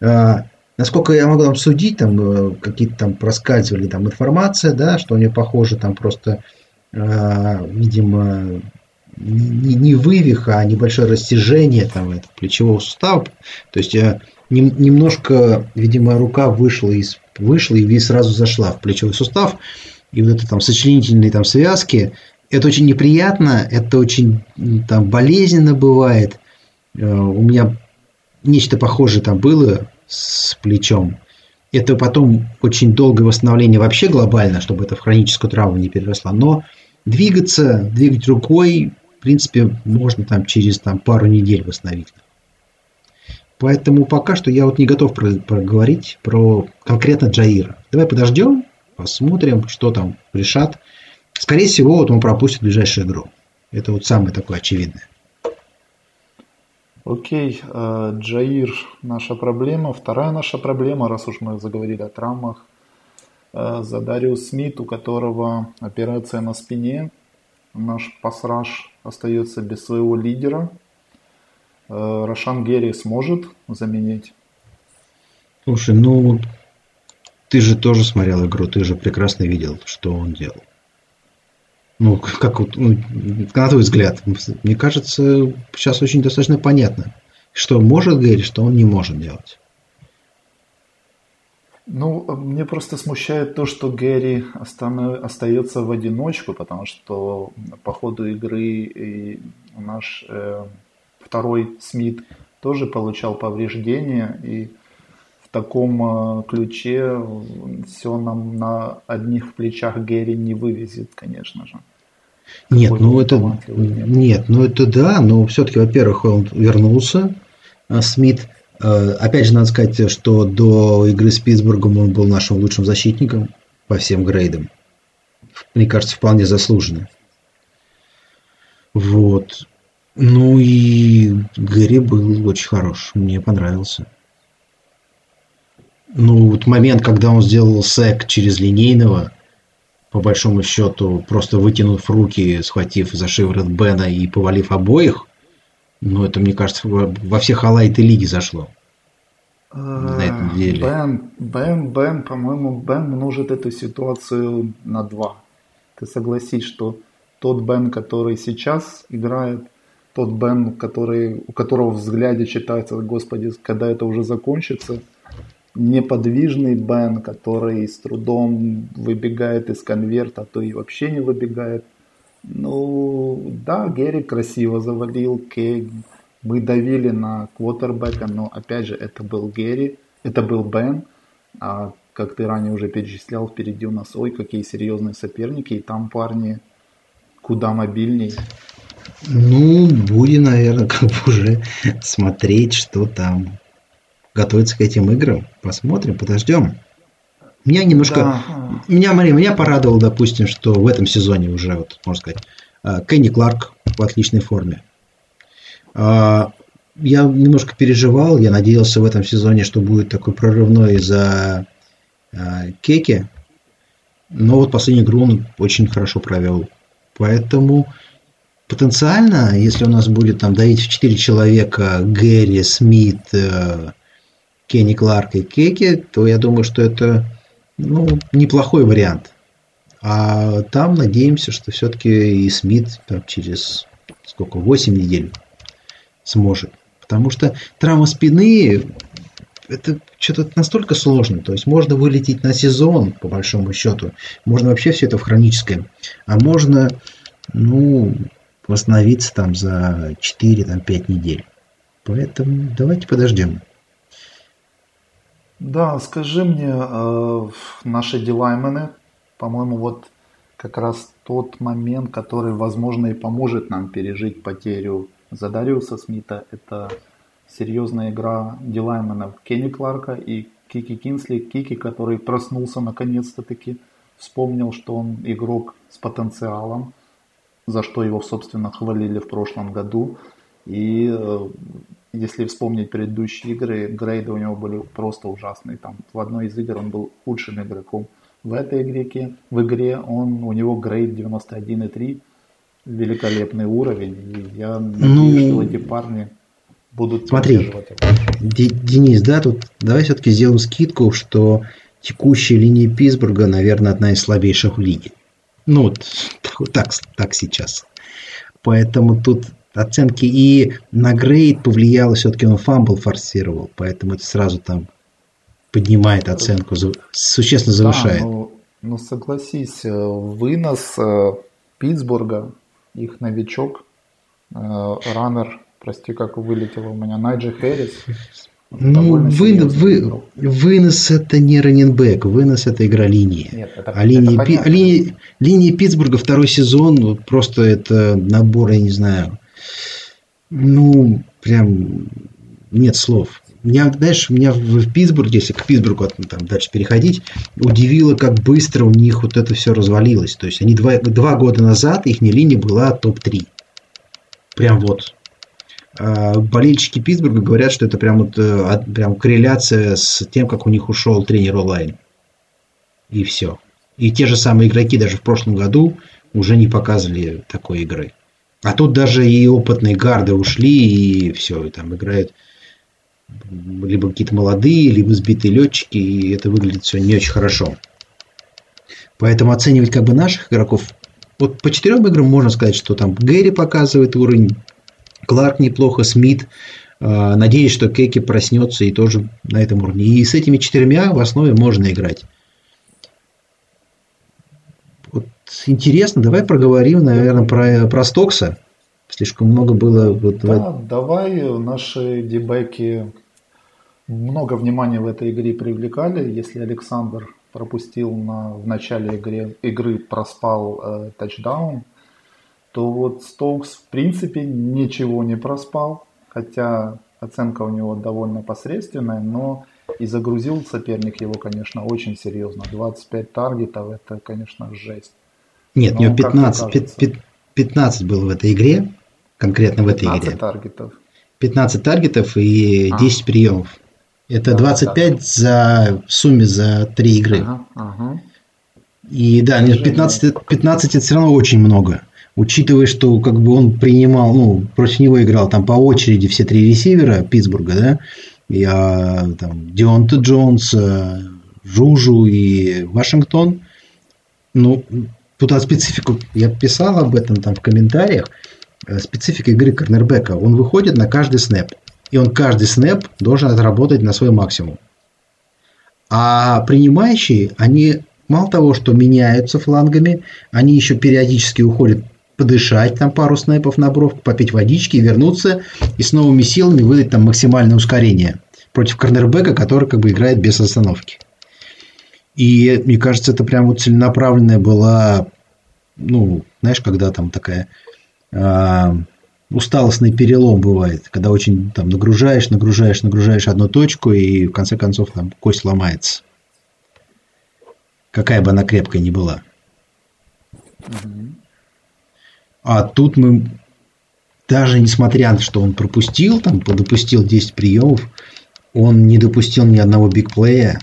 э, Насколько я могу там судить, там э, какие-то там проскальзывали там информация, да, что у нее похоже там просто, э, видимо, не, не вывих, а небольшое растяжение там этого плечевого сустава. То есть э, нем, немножко, видимо, рука вышла из вышла и сразу зашла в плечевой сустав. И вот это там сочленительные там связки, это очень неприятно, это очень там болезненно бывает. У меня нечто похожее там было с плечом. Это потом очень долгое восстановление вообще глобально, чтобы это в хроническую травму не переросло. Но двигаться, двигать рукой, в принципе, можно там через там, пару недель восстановить. Поэтому пока что я вот не готов проговорить про конкретно Джаира. Давай подождем, посмотрим, что там решат. Скорее всего, вот он пропустит ближайшую игру. Это вот самое такое очевидное. Окей, э, Джаир наша проблема. Вторая наша проблема, раз уж мы заговорили о травмах, за Дариус Смит, у которого операция на спине. Наш пасраж остается без своего лидера. Э, Рошан Герри сможет заменить? Слушай, ну ты же тоже смотрел игру, ты же прекрасно видел, что он делал. Ну, как вот, ну, на твой взгляд, мне кажется, сейчас очень достаточно понятно, что может Гэри, что он не может делать. Ну, мне просто смущает то, что Гэри остается в одиночку, потому что по ходу игры наш э, второй Смит тоже получал повреждения, и в таком э, ключе все нам на одних плечах Гэри не вывезет, конечно же. Нет, ну это нет. нет, ну это да, но все-таки, во-первых, он вернулся, а Смит. Э, опять же, надо сказать, что до игры с Питтсбургом он был нашим лучшим защитником по всем грейдам. Мне кажется, вполне заслуженно. Вот. Ну и Гэри был очень хорош. Мне понравился. Ну, вот момент, когда он сделал сек через линейного, по большому счету, просто вытянув руки, схватив за шиворот Бена и повалив обоих, ну, это, мне кажется, во всех Алайты лиги зашло. На этом деле. Бен, Бен, Бен, по-моему, Бен множит эту ситуацию на два. Ты согласись, что тот Бен, который сейчас играет, тот Бен, который, у которого в взгляде читается, господи, когда это уже закончится – неподвижный Бен, который с трудом выбегает из конверта, а то и вообще не выбегает. Ну, да, Герри красиво завалил, Кей. Мы давили на квотербека, но опять же, это был Герри, это был Бен. А как ты ранее уже перечислял, впереди у нас, ой, какие серьезные соперники, и там парни куда мобильнее. Ну, будем, наверное, как бы уже смотреть, что там готовиться к этим играм. Посмотрим, подождем. Меня немножко... Да. Меня, Мария, меня порадовало, допустим, что в этом сезоне уже, вот, можно сказать, а, Кенни Кларк в отличной форме. А, я немножко переживал, я надеялся в этом сезоне, что будет такой прорывной за а, Кеки. Но вот последнюю игру он очень хорошо провел. Поэтому потенциально, если у нас будет там давить в 4 человека Гэри, Смит, э, Кенни Кларк и Кеки, то я думаю, что это ну, неплохой вариант. А там надеемся, что все-таки и Смит там, через сколько, 8 недель сможет. Потому что травма спины это что-то настолько сложно. То есть можно вылететь на сезон, по большому счету. Можно вообще все это в хроническое. А можно, ну, восстановиться там за 4-5 недель. Поэтому давайте подождем. Да, скажи мне, э, наши дилаймены, по-моему, вот как раз тот момент, который, возможно, и поможет нам пережить потерю Задариуса Смита, это серьезная игра дилайменов Кенни Кларка и Кики Кинсли. Кики, который проснулся наконец-то таки, вспомнил, что он игрок с потенциалом, за что его, собственно, хвалили в прошлом году. И э, если вспомнить предыдущие игры, грейды у него были просто ужасные. Там в одной из игр он был худшим игроком. В этой игре, в игре он, у него грейд 91,3, великолепный уровень. И я надеюсь, ну, что эти парни будут Смотри, Денис, да, тут давай все-таки сделаем скидку, что текущая линия Питтсбурга, наверное, одна из слабейших в лиге. Ну, вот так, так сейчас. Поэтому тут оценки и на грейд повлияло, все-таки он фамбл форсировал, поэтому это сразу там поднимает оценку, существенно завышает. Да, ну, ну согласись, э, вынос э, Питтсбурга, их новичок, э, раннер, прости, как вылетело у меня, Найджи Хэрис, ну, вы, вы, вынос это не раненбэк, вынос это игра линии. Нет, это, а линия, это пи, линия, линия Питтсбурга второй сезон просто это набор, я не знаю, ну, прям нет слов. Меня, знаешь, меня в Питтсбурге, если к Питтсбургу там, дальше переходить, удивило, как быстро у них вот это все развалилось. То есть они два, два года назад, их линия была топ-3. Прям вот. А болельщики Питтсбурга говорят, что это прям, вот, э, прям корреляция с тем, как у них ушел тренер онлайн. И все. И те же самые игроки даже в прошлом году уже не показывали такой игры. А тут даже и опытные гарды ушли, и все, и там играют либо какие-то молодые, либо сбитые летчики, и это выглядит все не очень хорошо. Поэтому оценивать как бы наших игроков, вот по четырем играм можно сказать, что там Гэри показывает уровень, Кларк неплохо, Смит. А, надеюсь, что Кеки проснется и тоже на этом уровне. И с этими четырьмя в основе можно играть. Вот интересно, давай проговорим, наверное, про, про Стокса. Слишком много было... Вот да, в... давай наши дебеки много внимания в этой игре привлекали. Если Александр пропустил на, в начале игры, игры проспал э, тачдаун, то вот Стоукс в принципе ничего не проспал, хотя оценка у него довольно посредственная, но и загрузил соперник его, конечно, очень серьезно. 25 таргетов, это, конечно, жесть. Нет, у него 15, 15 было в этой игре, конкретно в этой 15 игре. 15 таргетов. 15 таргетов и 10 а. приемов. Это да, 25 да. за в сумме за 3 игры. Ага, ага. И да, нет, 15, 15 это все равно очень много. Учитывая, что как бы он принимал, ну, против него играл там по очереди все три ресивера Питтсбурга, да, я там Дионта Джонс, э, Жужу и Вашингтон. Ну, Тут о специфику, я писал об этом там в комментариях, э, специфика игры корнербека. Он выходит на каждый снэп. И он каждый снэп должен отработать на свой максимум. А принимающие, они мало того, что меняются флангами, они еще периодически уходят подышать там пару снэпов на бровку, попить водички, вернуться и с новыми силами выдать там максимальное ускорение против корнербека, который как бы играет без остановки. И мне кажется, это прям вот целенаправленная была, ну, знаешь, когда там такая э, усталостный перелом бывает, когда очень там нагружаешь, нагружаешь, нагружаешь одну точку, и в конце концов там кость ломается. Какая бы она крепкая ни была. А тут мы, даже несмотря на то, что он пропустил, там, допустил 10 приемов, он не допустил ни одного бигплея,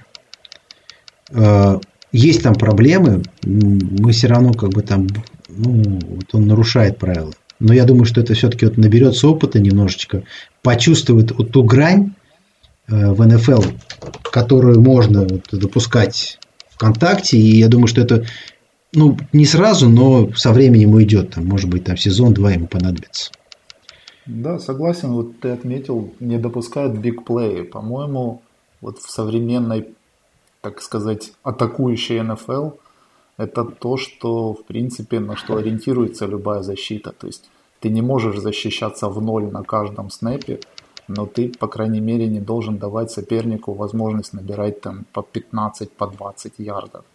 есть там проблемы, мы все равно как бы там, ну, вот он нарушает правила. Но я думаю, что это все-таки вот наберется опыта немножечко, почувствует вот ту грань э, в НФЛ, которую можно вот допускать ВКонтакте, и я думаю, что это ну, не сразу, но со временем уйдет. Там, может быть, там сезон-два ему понадобится. Да, согласен. Вот ты отметил, не допускают бигплеи. По-моему, вот в современной, так сказать, атакующей НФЛ это то, что, в принципе, на что ориентируется любая защита. То есть ты не можешь защищаться в ноль на каждом снэпе, но ты, по крайней мере, не должен давать сопернику возможность набирать там по 15, по 20 ярдов.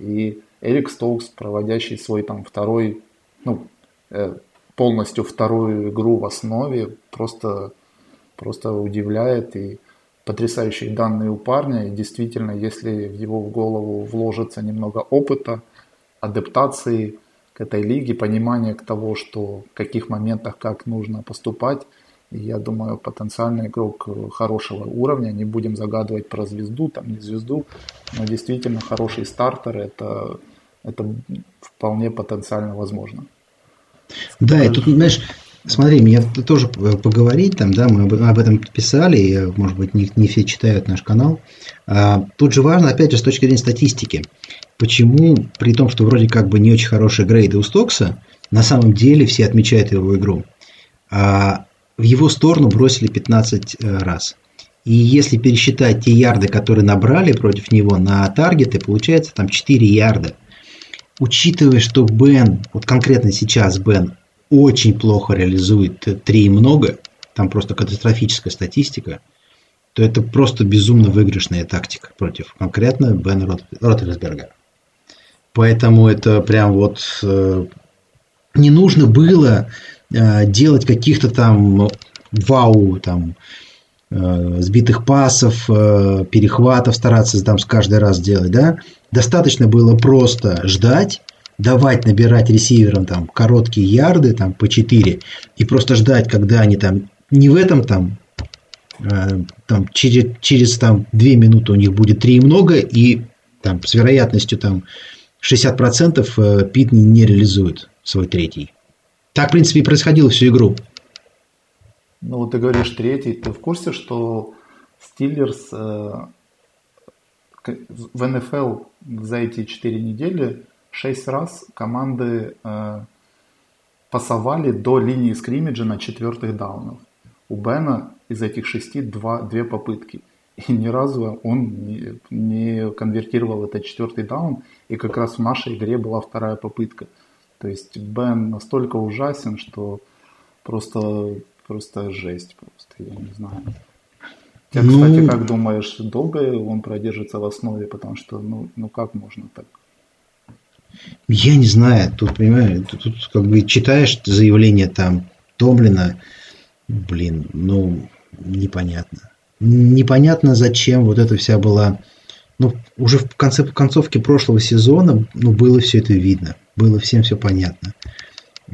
И Эрик Стоукс, проводящий свой там второй, ну, э, полностью вторую игру в основе, просто, просто удивляет. И потрясающие данные у парня. И действительно, если в его голову вложится немного опыта, адаптации к этой лиге, понимания к того, что в каких моментах как нужно поступать, я думаю, потенциальный игрок хорошего уровня. Не будем загадывать про звезду, там не звезду, но действительно хороший стартер. Это, это вполне потенциально возможно. Да, и тут, знаешь, смотри, мне тоже поговорить там, да, мы об этом писали, и, может быть, не, не все читают наш канал. А, тут же важно, опять же, с точки зрения статистики, почему, при том, что вроде как бы не очень хорошие грейды у Стокса, на самом деле все отмечают его игру. А в его сторону бросили 15 э, раз. И если пересчитать те ярды, которые набрали против него на таргеты, получается там 4 ярда. Учитывая, что Бен, вот конкретно сейчас Бен очень плохо реализует 3 и много, там просто катастрофическая статистика, то это просто безумно выигрышная тактика против конкретно Бена Рот, Роттерсберга. Поэтому это прям вот э, не нужно было Э, делать каких-то там вау, там, э, сбитых пасов, э, перехватов стараться там с каждый раз делать, да, достаточно было просто ждать, давать набирать ресиверам там короткие ярды там по 4 и просто ждать, когда они там не в этом там там через, через там 2 минуты у них будет 3 и много и там с вероятностью там 60% Пит не реализует свой третий. Так, в принципе, и происходило всю игру. Ну, вот ты говоришь третий. Ты в курсе, что Стиллерс э, в НФЛ за эти четыре недели шесть раз команды э, пасовали до линии скриммиджа на четвертых даунах. У Бена из этих шести два, две попытки. И ни разу он не, не конвертировал этот четвертый даун. И как раз в нашей игре была вторая попытка. То есть Бен настолько ужасен, что просто, просто жесть просто, я не знаю. Я, ну... кстати, как думаешь, долго он продержится в основе, потому что, ну, ну как можно так? Я не знаю, тут, понимаешь, тут, как бы читаешь заявление там Томлина, блин, ну, непонятно. Непонятно, зачем вот эта вся была... Ну, уже в конце в концовке прошлого сезона, ну, было все это видно было всем все понятно.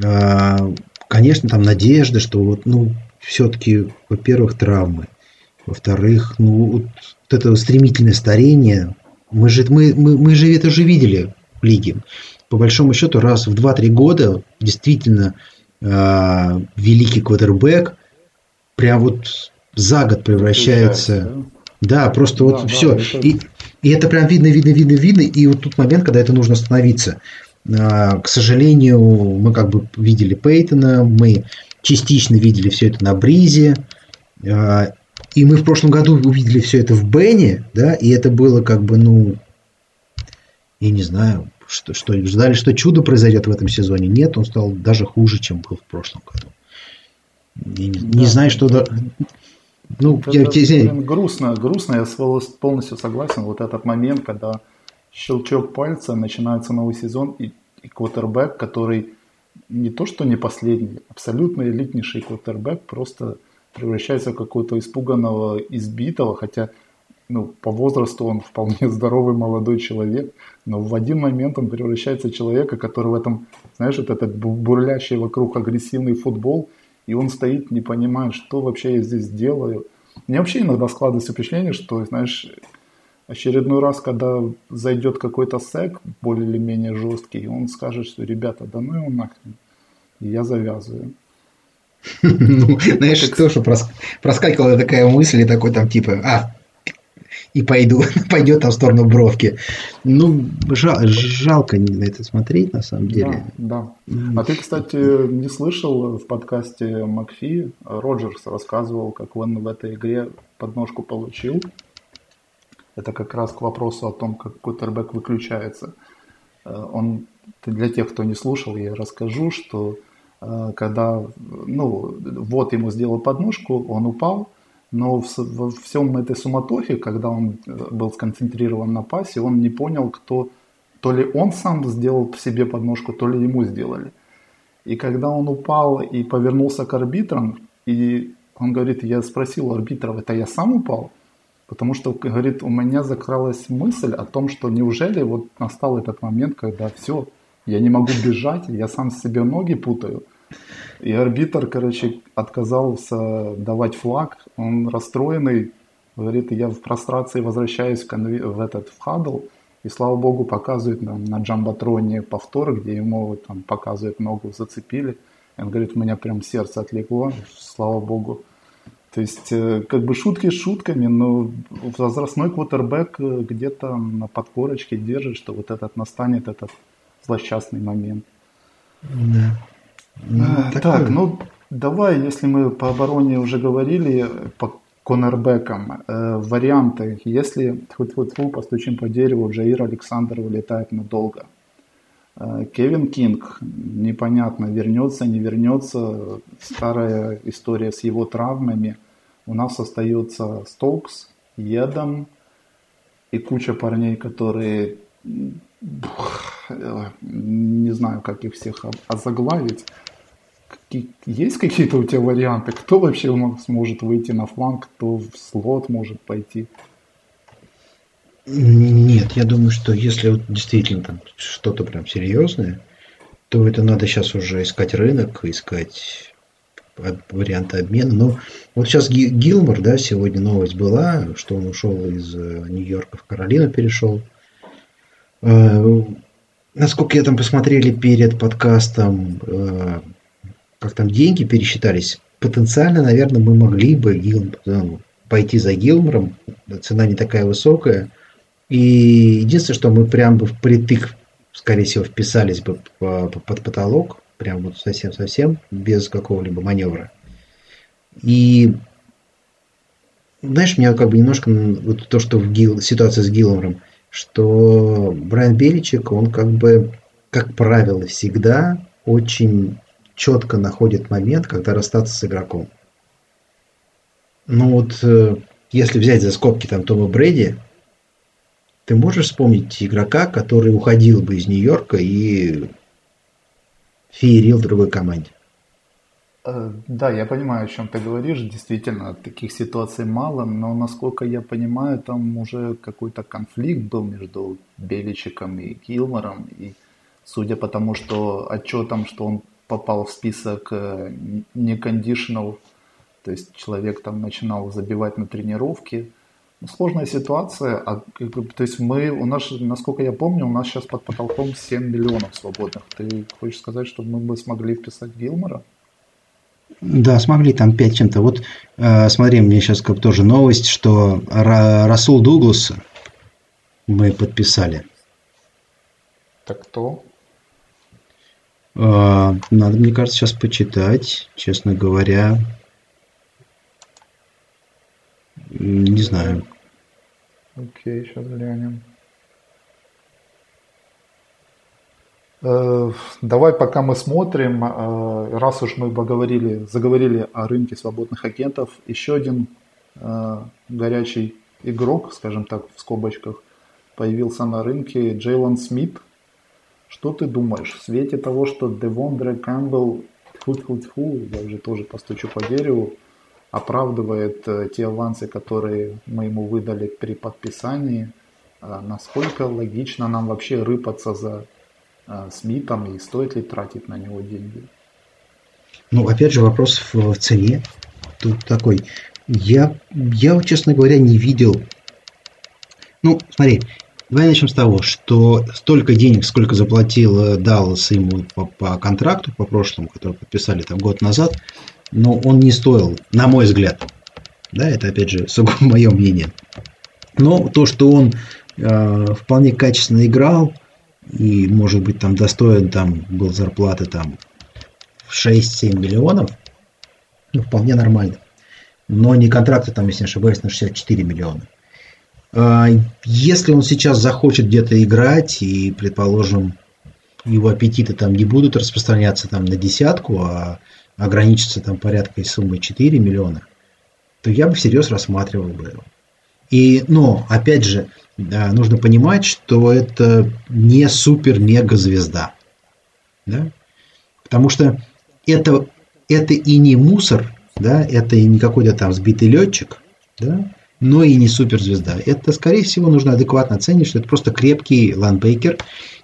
А, конечно, там надежда, что вот, ну, все-таки, во-первых, травмы, во-вторых, ну, вот это стремительное старение, мы же, мы, мы, мы же это же видели в лиге. По большому счету, раз в 2-3 года действительно э, великий квотербек прям вот за год превращается. Да, просто вот да, все. Да. И, и это прям видно, видно, видно, видно. И вот тут момент, когда это нужно остановиться. А, к сожалению, мы как бы видели Пейтона, мы частично видели все это на Бризе, а, и мы в прошлом году увидели все это в Бене, да, и это было как бы, ну, я не знаю, что, что ждали, что чудо произойдет в этом сезоне. Нет, он стал даже хуже, чем был в прошлом году. Не, да, не знаю, что... Да. Ну, это, я, блин, грустно, грустно, я полностью согласен. Вот этот момент, когда щелчок пальца, начинается новый сезон, и, и квотербек, который не то что не последний, абсолютно элитнейший квотербек, просто превращается в какого-то испуганного, избитого, хотя ну, по возрасту он вполне здоровый молодой человек, но в один момент он превращается в человека, который в этом, знаешь, вот этот бурлящий вокруг агрессивный футбол, и он стоит, не понимает, что вообще я здесь делаю. Мне вообще иногда складывается впечатление, что, знаешь, очередной раз, когда зайдет какой-то сек более или менее жесткий, он скажет, что ребята, да ну его нахрен, и я завязываю. Ну, знаешь, тоже проскакивала такая мысль, и такой там типа, а, и пойду, пойдет там в сторону бровки. Ну, жал, жалко на это смотреть, на самом деле. Да, да. А ты, кстати, не слышал в подкасте Макфи, Роджерс рассказывал, как он в этой игре подножку получил. Это как раз к вопросу о том, как кутербэк выключается. Э, он, для тех, кто не слушал, я расскажу, что э, когда ну, вот ему сделал подножку, он упал, но в, во всем этой суматохе, когда он э, был сконцентрирован на пасе, он не понял, кто то ли он сам сделал себе подножку, то ли ему сделали. И когда он упал и повернулся к арбитрам, и он говорит, я спросил арбитров, это я сам упал? Потому что, говорит, у меня закралась мысль о том, что неужели вот настал этот момент, когда все, я не могу бежать, я сам себе ноги путаю. И арбитр, короче, отказался давать флаг. Он расстроенный, говорит, я в прострации возвращаюсь в, конве... в этот в хадл. И слава богу, показывает нам на джамбатроне повтор, где ему там показывают ногу, зацепили. И он говорит, у меня прям сердце отлегло, слава богу. То есть, э, как бы шутки шутками, но возрастной квотербек э, где-то на подкорочке держит, что вот этот настанет этот злосчастный момент. Да. Ну, а, так, ну давай, если мы по обороне уже говорили, по коннорбекам, э, варианты, если хоть вот фу постучим по дереву, Джаир Александр вылетает надолго. Э, Кевин Кинг, непонятно, вернется, не вернется. Старая история с его травмами. У нас остается Стокс, Едом и куча парней, которые не знаю, как их всех озаглавить. Есть какие-то у тебя варианты? Кто вообще сможет выйти на фланг, кто в слот может пойти? Нет, я думаю, что если вот действительно там что-то прям серьезное, то это надо сейчас уже искать рынок, искать варианты обмена. Но вот сейчас Гилмор, да, сегодня новость была, что он ушел из э, Нью-Йорка в Каролину, перешел. Э, насколько я там посмотрели перед подкастом, э, как там деньги пересчитались, потенциально, наверное, мы могли бы пойти за Гилмором, цена не такая высокая. И единственное, что мы прям бы впритык, скорее всего, вписались бы под потолок, прям вот совсем-совсем, без какого-либо маневра. И знаешь, меня как бы немножко вот то, что в Гил, ситуация с Гилмором, что Брайан Беличек, он как бы, как правило, всегда очень четко находит момент, когда расстаться с игроком. Ну вот, э, если взять за скобки там Тома Брэди, ты можешь вспомнить игрока, который уходил бы из Нью-Йорка и феерил другой команде? Э, да, я понимаю, о чем ты говоришь. Действительно, таких ситуаций мало, но насколько я понимаю, там уже какой-то конфликт был между Беличиком и Килмором. И судя по тому, что отчетом, что он попал в список э, не conditional, то есть человек там начинал забивать на тренировке. Ну, сложная ситуация, а, то есть мы, у нас, насколько я помню, у нас сейчас под потолком 7 миллионов свободных. Ты хочешь сказать, что мы бы смогли вписать Гилмора? Да, смогли там 5 чем-то. Вот э, смотри, мне сейчас как тоже новость, что Ра- Расул Дуглас мы подписали. Так кто? Э, надо, мне кажется, сейчас почитать, честно говоря. Не знаю. Окей, сейчас глянем. Э, давай, пока мы смотрим, э, раз уж мы поговорили, заговорили о рынке свободных агентов, еще один э, горячий игрок, скажем так, в скобочках, появился на рынке Джейлон Смит. Что ты думаешь в свете того, что Девондре Кэмпбелл, тьфу-тьфу-тьфу, я уже тоже постучу по дереву, оправдывает те авансы, которые мы ему выдали при подписании, насколько логично нам вообще рыпаться за а, Смитом и стоит ли тратить на него деньги? Ну, опять же, вопрос в, в цене. Тут такой. Я, я, честно говоря, не видел. Ну, смотри, давай начнем с того, что столько денег, сколько заплатил Даллас ему по, по контракту, по прошлому, который подписали там год назад, но он не стоил, на мой взгляд. Да, это опять же сугубо мое мнение. Но то, что он э, вполне качественно играл и, может быть, там достоин там был зарплаты там 6-7 миллионов, ну, вполне нормально. Но не контракты там, если не ошибаюсь, на 64 миллиона. А, если он сейчас захочет где-то играть и, предположим, его аппетиты там не будут распространяться там на десятку, а ограничиться там порядкой суммой 4 миллиона, то я бы всерьез рассматривал бы его. И, но, опять же, да, нужно понимать, что это не супер-мега звезда. Да? Потому что это, это и не мусор, да, это и не какой-то там сбитый летчик, да, но и не суперзвезда. Это, скорее всего, нужно адекватно оценить, что это просто крепкий ландбейкер,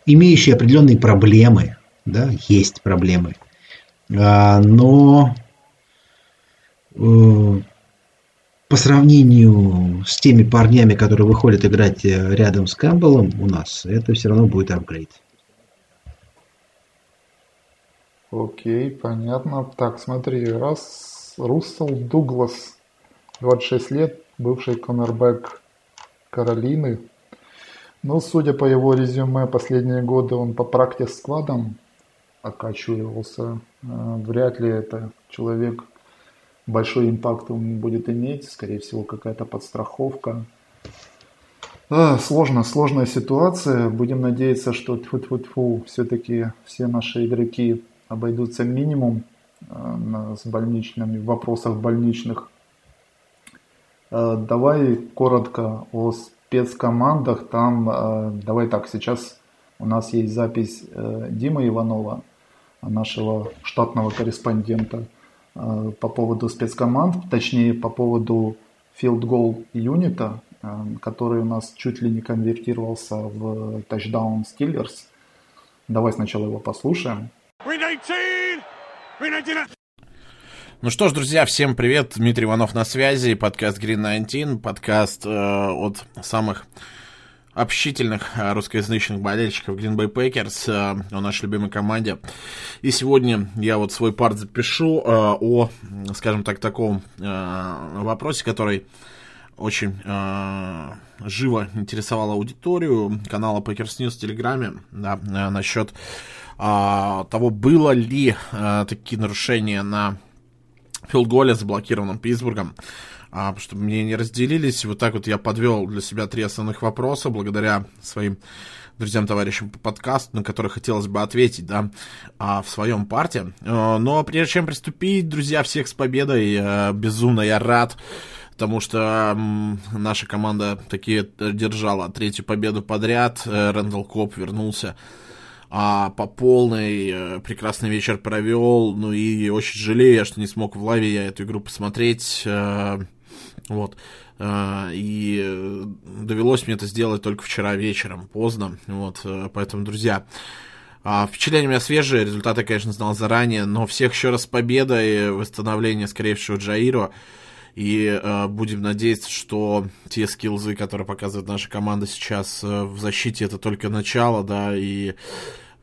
имеющий определенные проблемы, да, есть проблемы, а, но э, по сравнению с теми парнями, которые выходят играть э, рядом с Кэмпбеллом у нас, это все равно будет апгрейд. Окей, понятно. Так, смотри, раз Руссел Дуглас, 26 лет, бывший коннорбэк Каролины. Ну, судя по его резюме, последние годы он по практик-складам окачивался. Э, вряд ли это человек большой импакт он будет иметь, скорее всего, какая-то подстраховка. А, сложно, сложная ситуация. Будем надеяться, что тьфу -тьфу -тьфу, все-таки все наши игроки обойдутся минимум а, с больничными, вопросах больничных. А, давай коротко о спецкомандах. Там, а, давай так, сейчас у нас есть запись э, Димы Иванова, нашего штатного корреспондента – Э, по поводу спецкоманд, точнее по поводу field goal юнита, э, который у нас чуть ли не конвертировался в тачдаун Steelers. Давай сначала его послушаем. Ну что ж, друзья, всем привет. Дмитрий Иванов на связи. Подкаст Green 19. Подкаст э, от самых общительных э, русскоязычных болельщиков Green Bay Packers э, о нашей любимой команде. И сегодня я вот свой парт запишу э, о, скажем так, таком вопросе, который очень живо интересовал аудиторию канала Packers News в Телеграме да, насчет того, было ли такие нарушения на филголе заблокированном Питтсбургом а, чтобы мне не разделились. Вот так вот я подвел для себя три основных вопроса благодаря своим друзьям, товарищам по подкасту, на которые хотелось бы ответить, да, а, в своем парте. А, но прежде чем приступить, друзья, всех с победой, а, безумно я рад, потому что наша команда таки держала третью победу подряд, э, Рэндалл Коп вернулся а, по полной, э, прекрасный вечер провел, ну и очень жалею, что не смог в лайве я эту игру посмотреть, э, вот. А, и довелось мне это сделать только вчера вечером, поздно. Вот. Э, поэтому, друзья, а, впечатления у меня свежие, результаты, конечно, знал заранее, но всех еще раз с победой, восстановление, скорее всего, Джаиро. И э, будем надеяться, что те скиллзы, которые показывает наша команда сейчас э, в защите, это только начало, да, и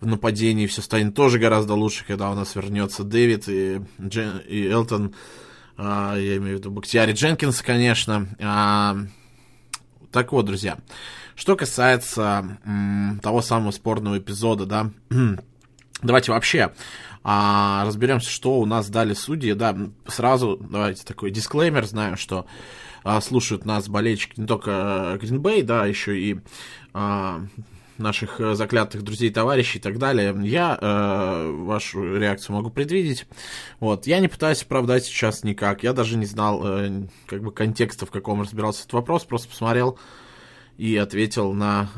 в нападении все станет тоже гораздо лучше, когда у нас вернется Дэвид и, Джен, и Элтон а, я имею в виду Бактиари Дженкинс, конечно. А, так вот, друзья, что касается того самого спорного эпизода, да, давайте вообще а, разберемся, что у нас дали судьи, да, сразу давайте такой дисклеймер, знаю, что а, слушают нас болельщики не только Гринбей, да, еще и а, наших э, заклятых друзей, товарищей и так далее, я э, вашу реакцию могу предвидеть. Вот. Я не пытаюсь оправдать сейчас никак. Я даже не знал э, как бы контекста, в каком разбирался этот вопрос. Просто посмотрел и ответил на,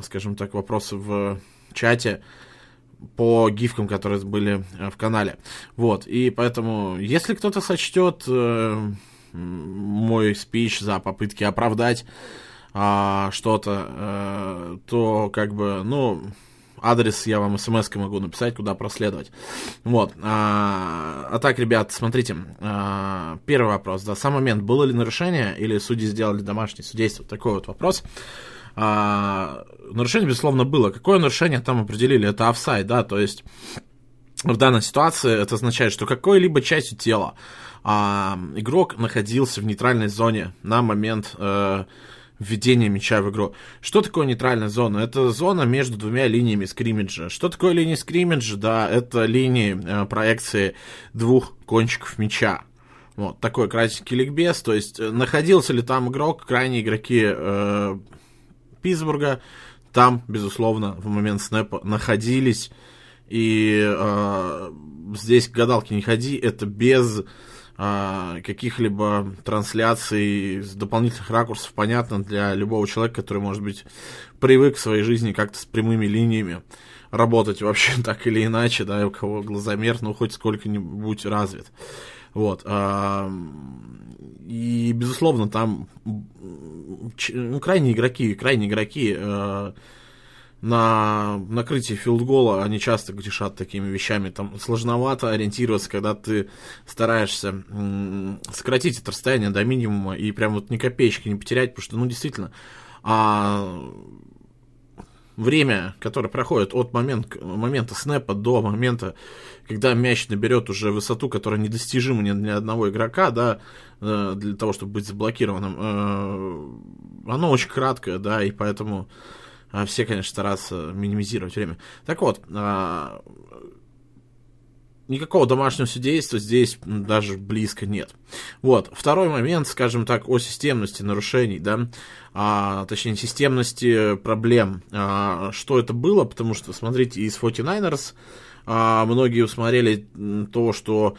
э, скажем так, вопросы в чате по гифкам, которые были э, в канале. Вот. И поэтому, если кто-то сочтет э, мой спич за попытки оправдать а, что-то, а, то как бы, ну, адрес я вам смс могу написать, куда проследовать. Вот. А, а так, ребят, смотрите, а, первый вопрос, да, сам момент, было ли нарушение или судьи сделали домашнее судейство? Такой вот вопрос. А, нарушение, безусловно, было. Какое нарушение там определили? Это офсайд, да, то есть в данной ситуации это означает, что какой-либо частью тела а, игрок находился в нейтральной зоне на момент э, введения мяча в игру. Что такое нейтральная зона? Это зона между двумя линиями скриммиджа. Что такое линия скриммиджа? Да, это линии э, проекции двух кончиков мяча. Вот, такой кратенький ликбез. То есть, э, находился ли там игрок, крайние игроки э, Питтсбурга там, безусловно, в момент снэпа находились. И э, здесь гадалки не ходи, это без э, каких-либо трансляций дополнительных ракурсов, понятно для любого человека, который, может быть, привык в своей жизни как-то с прямыми линиями работать вообще так или иначе, да, у кого глазомер, ну, хоть сколько-нибудь развит. Вот. И, безусловно, там ну, крайние игроки, крайние игроки э, на накрытии филдгола они часто грешат такими вещами. Там сложновато ориентироваться, когда ты стараешься сократить это расстояние до минимума и прям вот ни копеечки не потерять, потому что, ну, действительно, а время, которое проходит от момент, момента снэпа до момента, когда мяч наберет уже высоту, которая недостижима ни для одного игрока, да, э, для того, чтобы быть заблокированным, э, оно очень краткое, да, и поэтому э, все, конечно, стараются минимизировать время. Так вот, никакого домашнего судейства здесь даже близко нет. Вот. Второй момент, скажем так, о системности нарушений, да, а, точнее, системности проблем. А, что это было, потому что, смотрите, из 49ers а, многие усмотрели то, что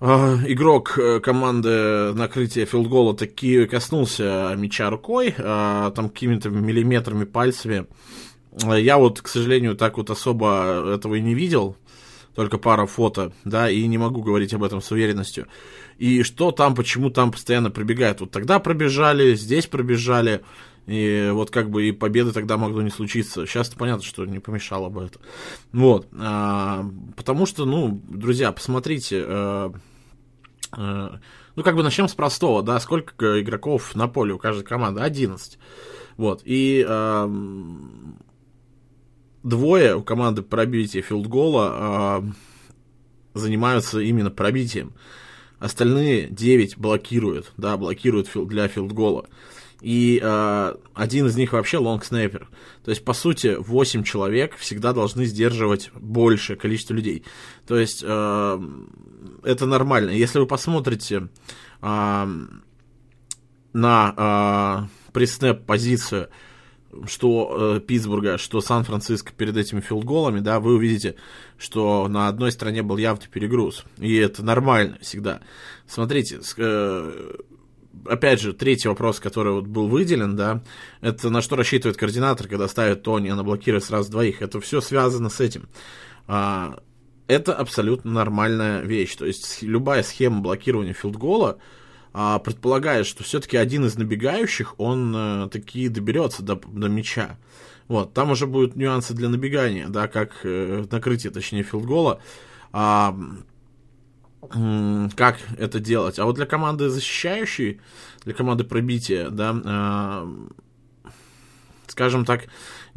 а, игрок э, команды накрытия филдгола таки коснулся мяча рукой, а, там какими-то миллиметрами пальцами. Я вот, к сожалению, так вот особо этого и не видел только пара фото, да, и не могу говорить об этом с уверенностью. И что там, почему там постоянно пробегают. Вот тогда пробежали, здесь пробежали, и вот как бы и победы тогда могло не случиться. Сейчас понятно, что не помешало бы это. Вот. А, потому что, ну, друзья, посмотрите, а, а, ну, как бы начнем с простого, да, сколько игроков на поле у каждой команды? 11. Вот. И а, двое у команды пробития филдгола э, занимаются именно пробитием. Остальные 9 блокируют, да, блокируют фил, для филдгола. И э, один из них вообще long snapper. То есть, по сути, 8 человек всегда должны сдерживать большее количество людей. То есть, э, это нормально. Если вы посмотрите э, на э, приснэп позицию что э, Питтсбурга, что Сан-Франциско перед этими филдголами, да, вы увидите, что на одной стороне был явный перегруз. И это нормально всегда. Смотрите, э, опять же, третий вопрос, который вот был выделен, да, это на что рассчитывает координатор, когда ставит Тони, она блокирует сразу двоих. Это все связано с этим. А, это абсолютно нормальная вещь. То есть любая схема блокирования филдгола, а, предполагает, что все-таки один из набегающих, он а, таки доберется до, до мяча. Вот, там уже будут нюансы для набегания, да, как э, накрытие, точнее, филдгола. А, как это делать. А вот для команды защищающей, для команды пробития, да, э, скажем так,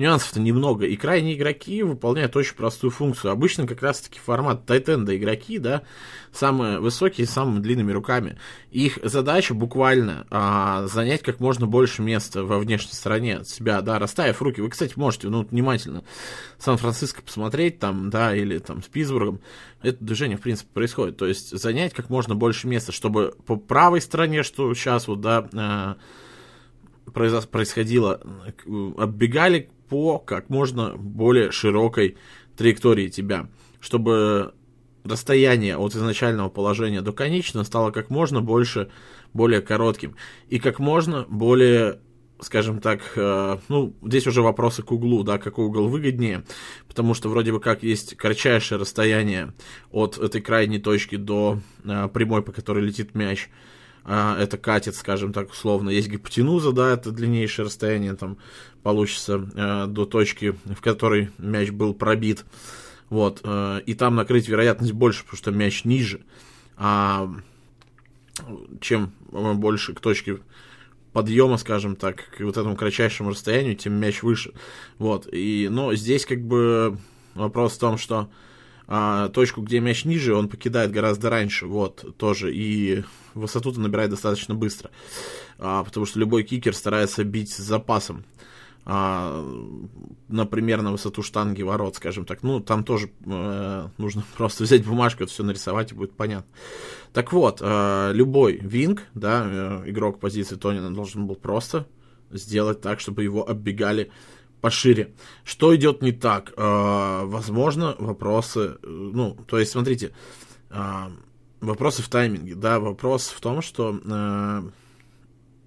нюансов-то немного. И крайние игроки выполняют очень простую функцию. Обычно как раз-таки формат тайтенда игроки, да, самые высокие, самыми длинными руками. Их задача буквально а, занять как можно больше места во внешней стороне от себя, да, расставив руки. Вы, кстати, можете, ну, внимательно Сан-Франциско посмотреть там, да, или там с Питтсбургом. Это движение, в принципе, происходит. То есть занять как можно больше места, чтобы по правой стороне, что сейчас вот, да, а, происходило, оббегали по как можно более широкой траектории тебя, чтобы расстояние от изначального положения до конечного стало как можно больше, более коротким. И как можно более скажем так, э, ну, здесь уже вопросы к углу, да, какой угол выгоднее, потому что вроде бы как есть кратчайшее расстояние от этой крайней точки до э, прямой, по которой летит мяч, это катет, скажем так, условно. Есть гипотенуза, да, это длиннейшее расстояние, там получится э, до точки, в которой мяч был пробит. Вот, э, и там накрыть вероятность больше, потому что мяч ниже. А чем больше к точке подъема, скажем так, к вот этому кратчайшему расстоянию, тем мяч выше. Вот, и, но здесь как бы вопрос в том, что а, точку, где мяч ниже, он покидает гораздо раньше, вот, тоже, и высоту-то набирает достаточно быстро, а, потому что любой кикер старается бить с запасом, а, например, на высоту штанги ворот, скажем так. Ну, там тоже э, нужно просто взять бумажку, это все нарисовать, и будет понятно. Так вот, э, любой винг, да, э, игрок позиции Тонина должен был просто сделать так, чтобы его оббегали пошире. Что идет не так? Э, возможно, вопросы, ну, то есть, смотрите, э, вопросы в тайминге, да, вопрос в том, что, э,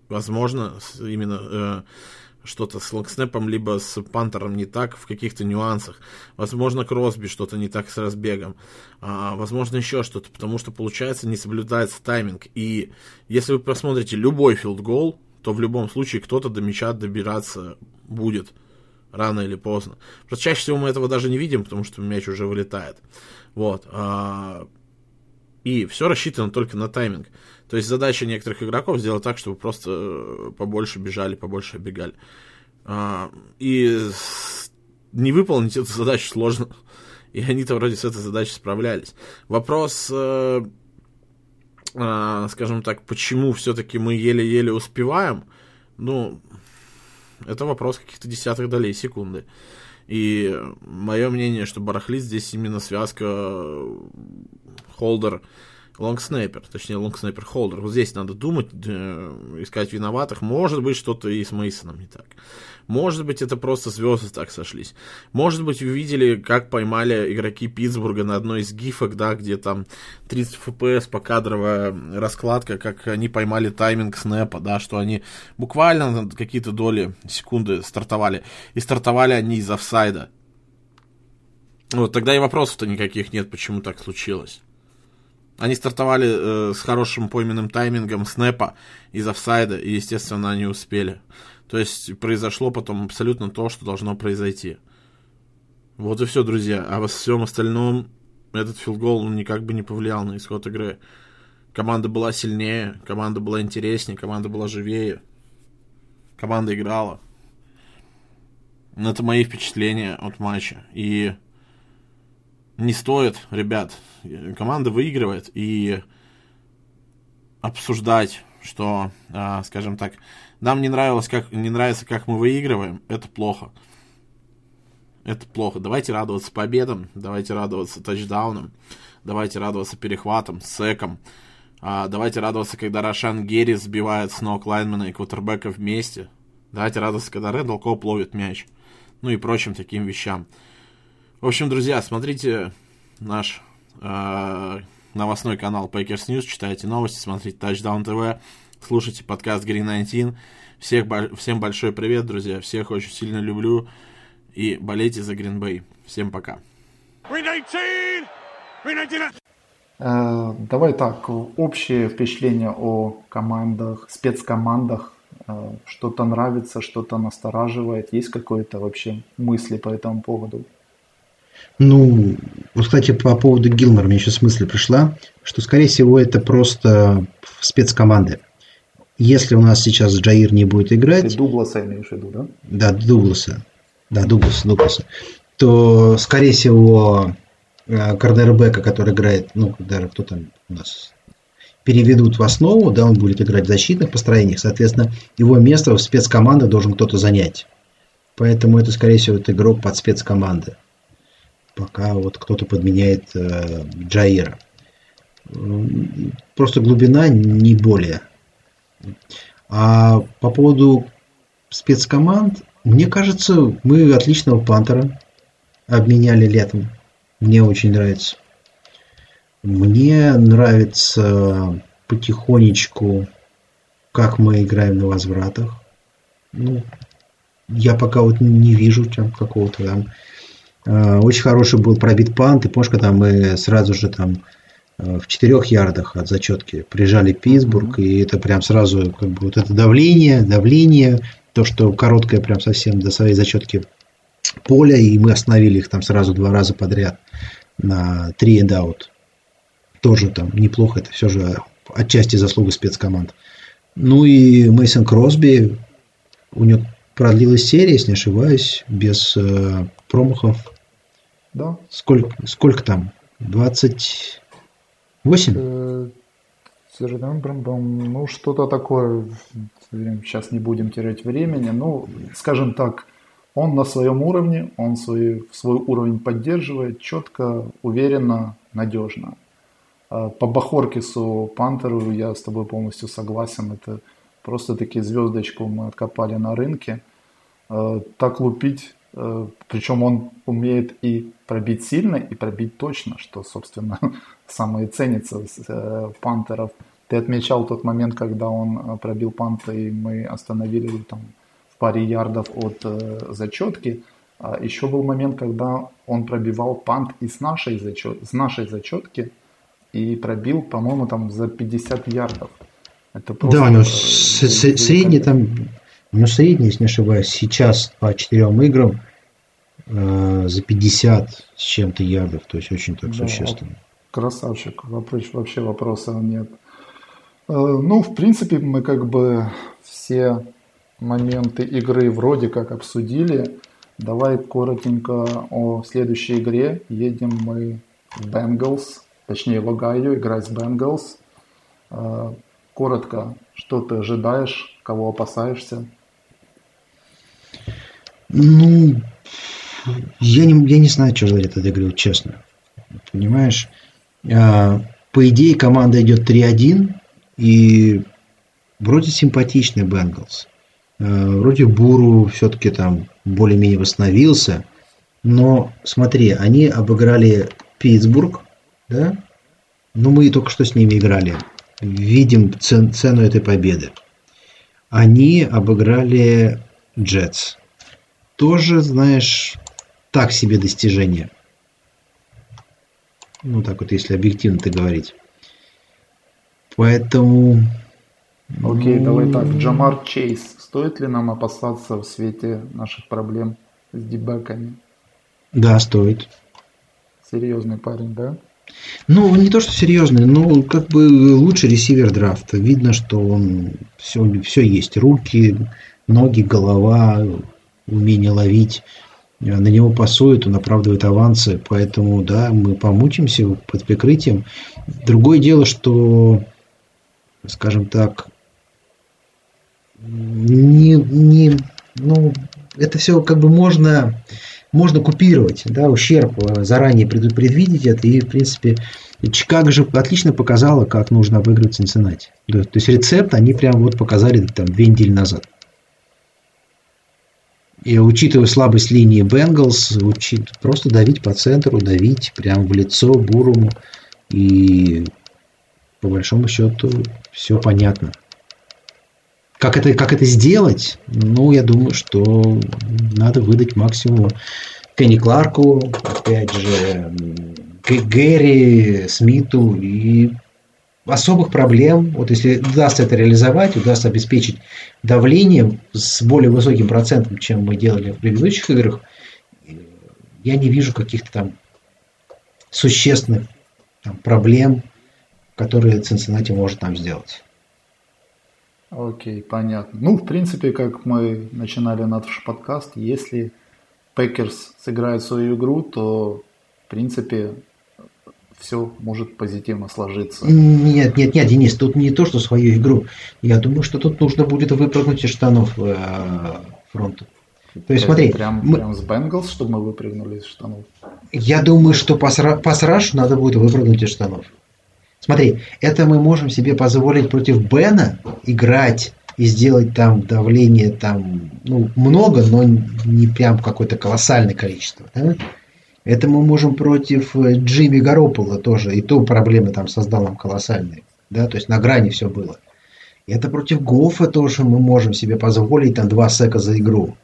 возможно, именно э, что-то с long snap'ом, либо с punter'ом не так в каких-то нюансах. Возможно, Кросби что-то не так с разбегом. А, возможно, еще что-то, потому что, получается, не соблюдается тайминг. И если вы посмотрите любой филдгол, то в любом случае кто-то до мяча добираться будет рано или поздно. Просто чаще всего мы этого даже не видим, потому что мяч уже вылетает. Вот. А, и все рассчитано только на тайминг. То есть задача некоторых игроков сделать так, чтобы просто э, побольше бежали, побольше бегали. А, и не выполнить эту задачу сложно. И они-то вроде с этой задачей справлялись. Вопрос, э, э, скажем так, почему все-таки мы еле-еле успеваем, ну, это вопрос каких-то десятых долей секунды. И мое мнение, что барахлит здесь именно связка holder long snapper, точнее long snapper holder. Вот здесь надо думать, э, искать виноватых. Может быть, что-то и с Мейсоном не так. Может быть, это просто звезды так сошлись. Может быть, вы видели, как поймали игроки Питтсбурга на одной из гифок, да, где там 30 FPS покадровая раскладка, как они поймали тайминг снэпа, да, что они буквально какие-то доли секунды стартовали. И стартовали они из офсайда. Вот, тогда и вопросов-то никаких нет, почему так случилось. Они стартовали э, с хорошим пойменным таймингом снэпа из офсайда, и, естественно, они успели. То есть произошло потом абсолютно то, что должно произойти. Вот и все, друзья. А во всем остальном этот филгол никак бы не повлиял на исход игры. Команда была сильнее, команда была интереснее, команда была живее. Команда играла. Это мои впечатления от матча. И не стоит, ребят, команда выигрывает, и обсуждать, что, а, скажем так, нам не нравилось, как не нравится, как мы выигрываем, это плохо. Это плохо. Давайте радоваться победам, давайте радоваться тачдаунам, давайте радоваться перехватам, секам. А, давайте радоваться, когда Рошан Герри сбивает с ног лайнмена и квотербека вместе. Давайте радоваться, когда Рэндалл Коп ловит мяч. Ну и прочим таким вещам. В общем, друзья, смотрите наш э, новостной канал Packers News, читайте новости, смотрите Touchdown TV, слушайте подкаст Green 19. Всех, всем большой привет, друзья. Всех очень сильно люблю. И болейте за Green Bay. Всем пока. Green 19! Green 19! Э, давай так, общее впечатление о командах, спецкомандах. Э, что-то нравится, что-то настораживает. Есть какое-то вообще мысли по этому поводу? Ну, вот, кстати, по поводу Гилмора мне сейчас мысль пришла, что, скорее всего, это просто спецкоманды. Если у нас сейчас Джаир не будет играть... Ты Дугласа имеешь в виду, да? Да, Дугласа. Да, Дугласа, Дугласа. То, скорее всего, э, Кардербека, который играет, ну, когда кто там у нас переведут в основу, да, он будет играть в защитных построениях, соответственно, его место в спецкомандах должен кто-то занять. Поэтому это, скорее всего, это игрок под спецкоманды пока вот кто-то подменяет э, Джаира. Просто глубина не более. А по поводу спецкоманд, мне кажется, мы отличного пантера обменяли летом. Мне очень нравится. Мне нравится потихонечку, как мы играем на возвратах. Ну, я пока вот не вижу там какого-то там очень хороший был пробит пант. И помнишь, когда мы сразу же там э, в четырех ярдах от зачетки прижали Питтсбург, и это прям сразу как бы вот это давление, давление, то, что короткое прям совсем до своей зачетки поля, и мы остановили их там сразу два раза подряд на три out. Тоже там неплохо, это все же отчасти заслуга спецкоманд. Ну и Мейсон Кросби, у него продлилась серия, если не ошибаюсь, без э, промахов Да. Сколько, сколько там? 28? Э, Ну, что-то такое. Сейчас не будем терять времени. Ну, скажем так, он на своем уровне, он свой, свой уровень поддерживает четко, уверенно, надежно. А по Бахоркису, Пантеру я с тобой полностью согласен. Это просто таки звездочку мы откопали на рынке. А, так лупить, причем он умеет и пробить сильно, и пробить точно, что, собственно, самое ценится в Пантеров. Ты отмечал тот момент, когда он пробил панта, и мы остановили там в паре ярдов от э, зачетки. А еще был момент, когда он пробивал пант и с нашей, зачет, с нашей зачетки и пробил, по-моему, там за 50 ярдов. Это просто, да, у него э, средний там, у него средний, если не ошибаюсь, сейчас по четырем играм э, за 50 с чем-то ярдов, то есть очень так да, существенно. Красавчик, вопрос, вообще вопросов нет. Э, ну, в принципе, мы как бы все моменты игры вроде как обсудили. Давай коротенько о следующей игре. Едем мы в Бенгалс, точнее в Огайо, играть с Бенгалс. Э, коротко, что ты ожидаешь, кого опасаешься? Ну, я не, я не знаю, что ждать от этой игры, честно. Понимаешь? А, по идее, команда идет 3-1, и вроде симпатичный Бенгалс. Э, вроде Буру все-таки там более-менее восстановился. Но смотри, они обыграли Питтсбург, да? Ну, мы только что с ними играли. Видим цен, цену этой победы. Они обыграли Джетс. Тоже, знаешь, так себе достижение. Ну, так вот, если объективно ты говорить. Поэтому... Окей, ну... давай так. Джамар Чейз. Стоит ли нам опасаться в свете наших проблем с дебеками? Да, стоит. Серьезный парень, да? Ну, не то, что серьезный, но как бы лучший ресивер драфта. Видно, что он все, все есть. Руки, ноги, голова, умение ловить. На него пасуют, он оправдывает авансы. Поэтому, да, мы помучимся под прикрытием. Другое дело, что скажем так, не, не, ну, это все как бы можно, можно купировать, да, ущерб, э, заранее предвидеть это, и, в принципе, Чикаго же отлично показала, как нужно обыгрывать Цинциннати. То есть рецепт они прям вот показали там две недели назад. И учитывая слабость линии Бенгалс, учит, просто давить по центру, давить прямо в лицо Буруму. И по большому счету все понятно. Как это, как это сделать? Ну, я думаю, что надо выдать максимум Кенни Кларку, опять же, Гэри, Смиту и особых проблем, вот если удастся это реализовать, удастся обеспечить давление с более высоким процентом, чем мы делали в предыдущих играх, я не вижу каких-то там существенных там, проблем которые Цинциннати может там сделать. Окей, понятно. Ну, в принципе, как мы начинали наш подкаст, если Пекерс сыграет свою игру, то, в принципе, все может позитивно сложиться. Нет, нет, нет, Денис, тут не то, что свою игру. Я думаю, что тут нужно будет выпрыгнуть из штанов э, фронта. То есть, смотри. Прям, мы... прям с Бенгалс, чтобы мы выпрыгнули из штанов? Я думаю, что по, по надо будет выпрыгнуть из штанов. Смотри, это мы можем себе позволить против Бена играть и сделать там давление там, ну, много, но не прям какое-то колоссальное количество. Да? Это мы можем против э, Джимми Гаропола тоже, и то проблемы там создал нам колоссальные. Да? То есть на грани все было. Это против Гофа тоже мы можем себе позволить там два сека за игру.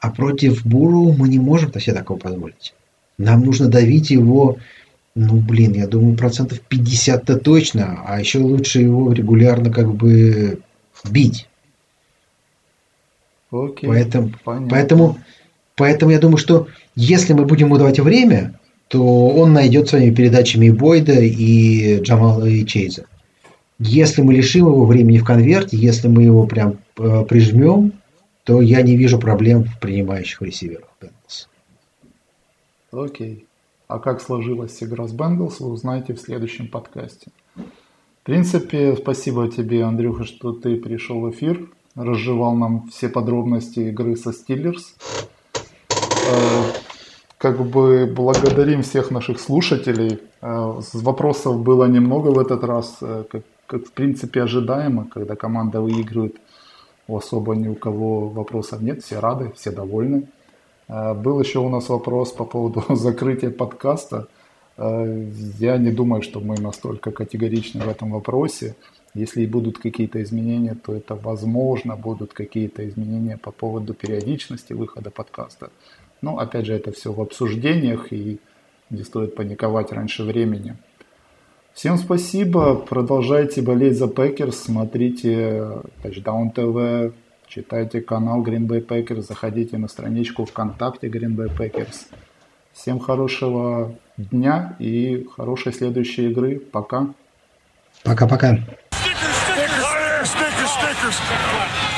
А против Буру мы не можем себе такого позволить. Нам нужно давить его ну, блин, я думаю, процентов 50-то точно, а еще лучше его регулярно как бы бить. Окей, поэтому, поэтому, поэтому я думаю, что если мы будем давать время, то он найдет своими передачами и Бойда, и Джамала, и Чейза. Если мы лишим его времени в конверте, если мы его прям э, прижмем, то я не вижу проблем в принимающих ресиверах Окей. А как сложилась игра с Бенглс, вы узнаете в следующем подкасте. В принципе, спасибо тебе, Андрюха, что ты пришел в эфир, разжевал нам все подробности игры со Стиллерс. Э, как бы благодарим всех наших слушателей. Э, вопросов было немного в этот раз, э, как, как в принципе ожидаемо, когда команда выигрывает, особо ни у кого вопросов нет, все рады, все довольны. Был еще у нас вопрос по поводу закрытия подкаста. Я не думаю, что мы настолько категоричны в этом вопросе. Если будут какие-то изменения, то это возможно будут какие-то изменения по поводу периодичности выхода подкаста. Но опять же, это все в обсуждениях и не стоит паниковать раньше времени. Всем спасибо, продолжайте болеть за Пекерс, смотрите Touchdown TV, читайте канал Green Bay Packers, заходите на страничку ВКонтакте Green Bay Packers. Всем хорошего дня и хорошей следующей игры. Пока. Пока-пока. Stickers, stickers, stickers. B19!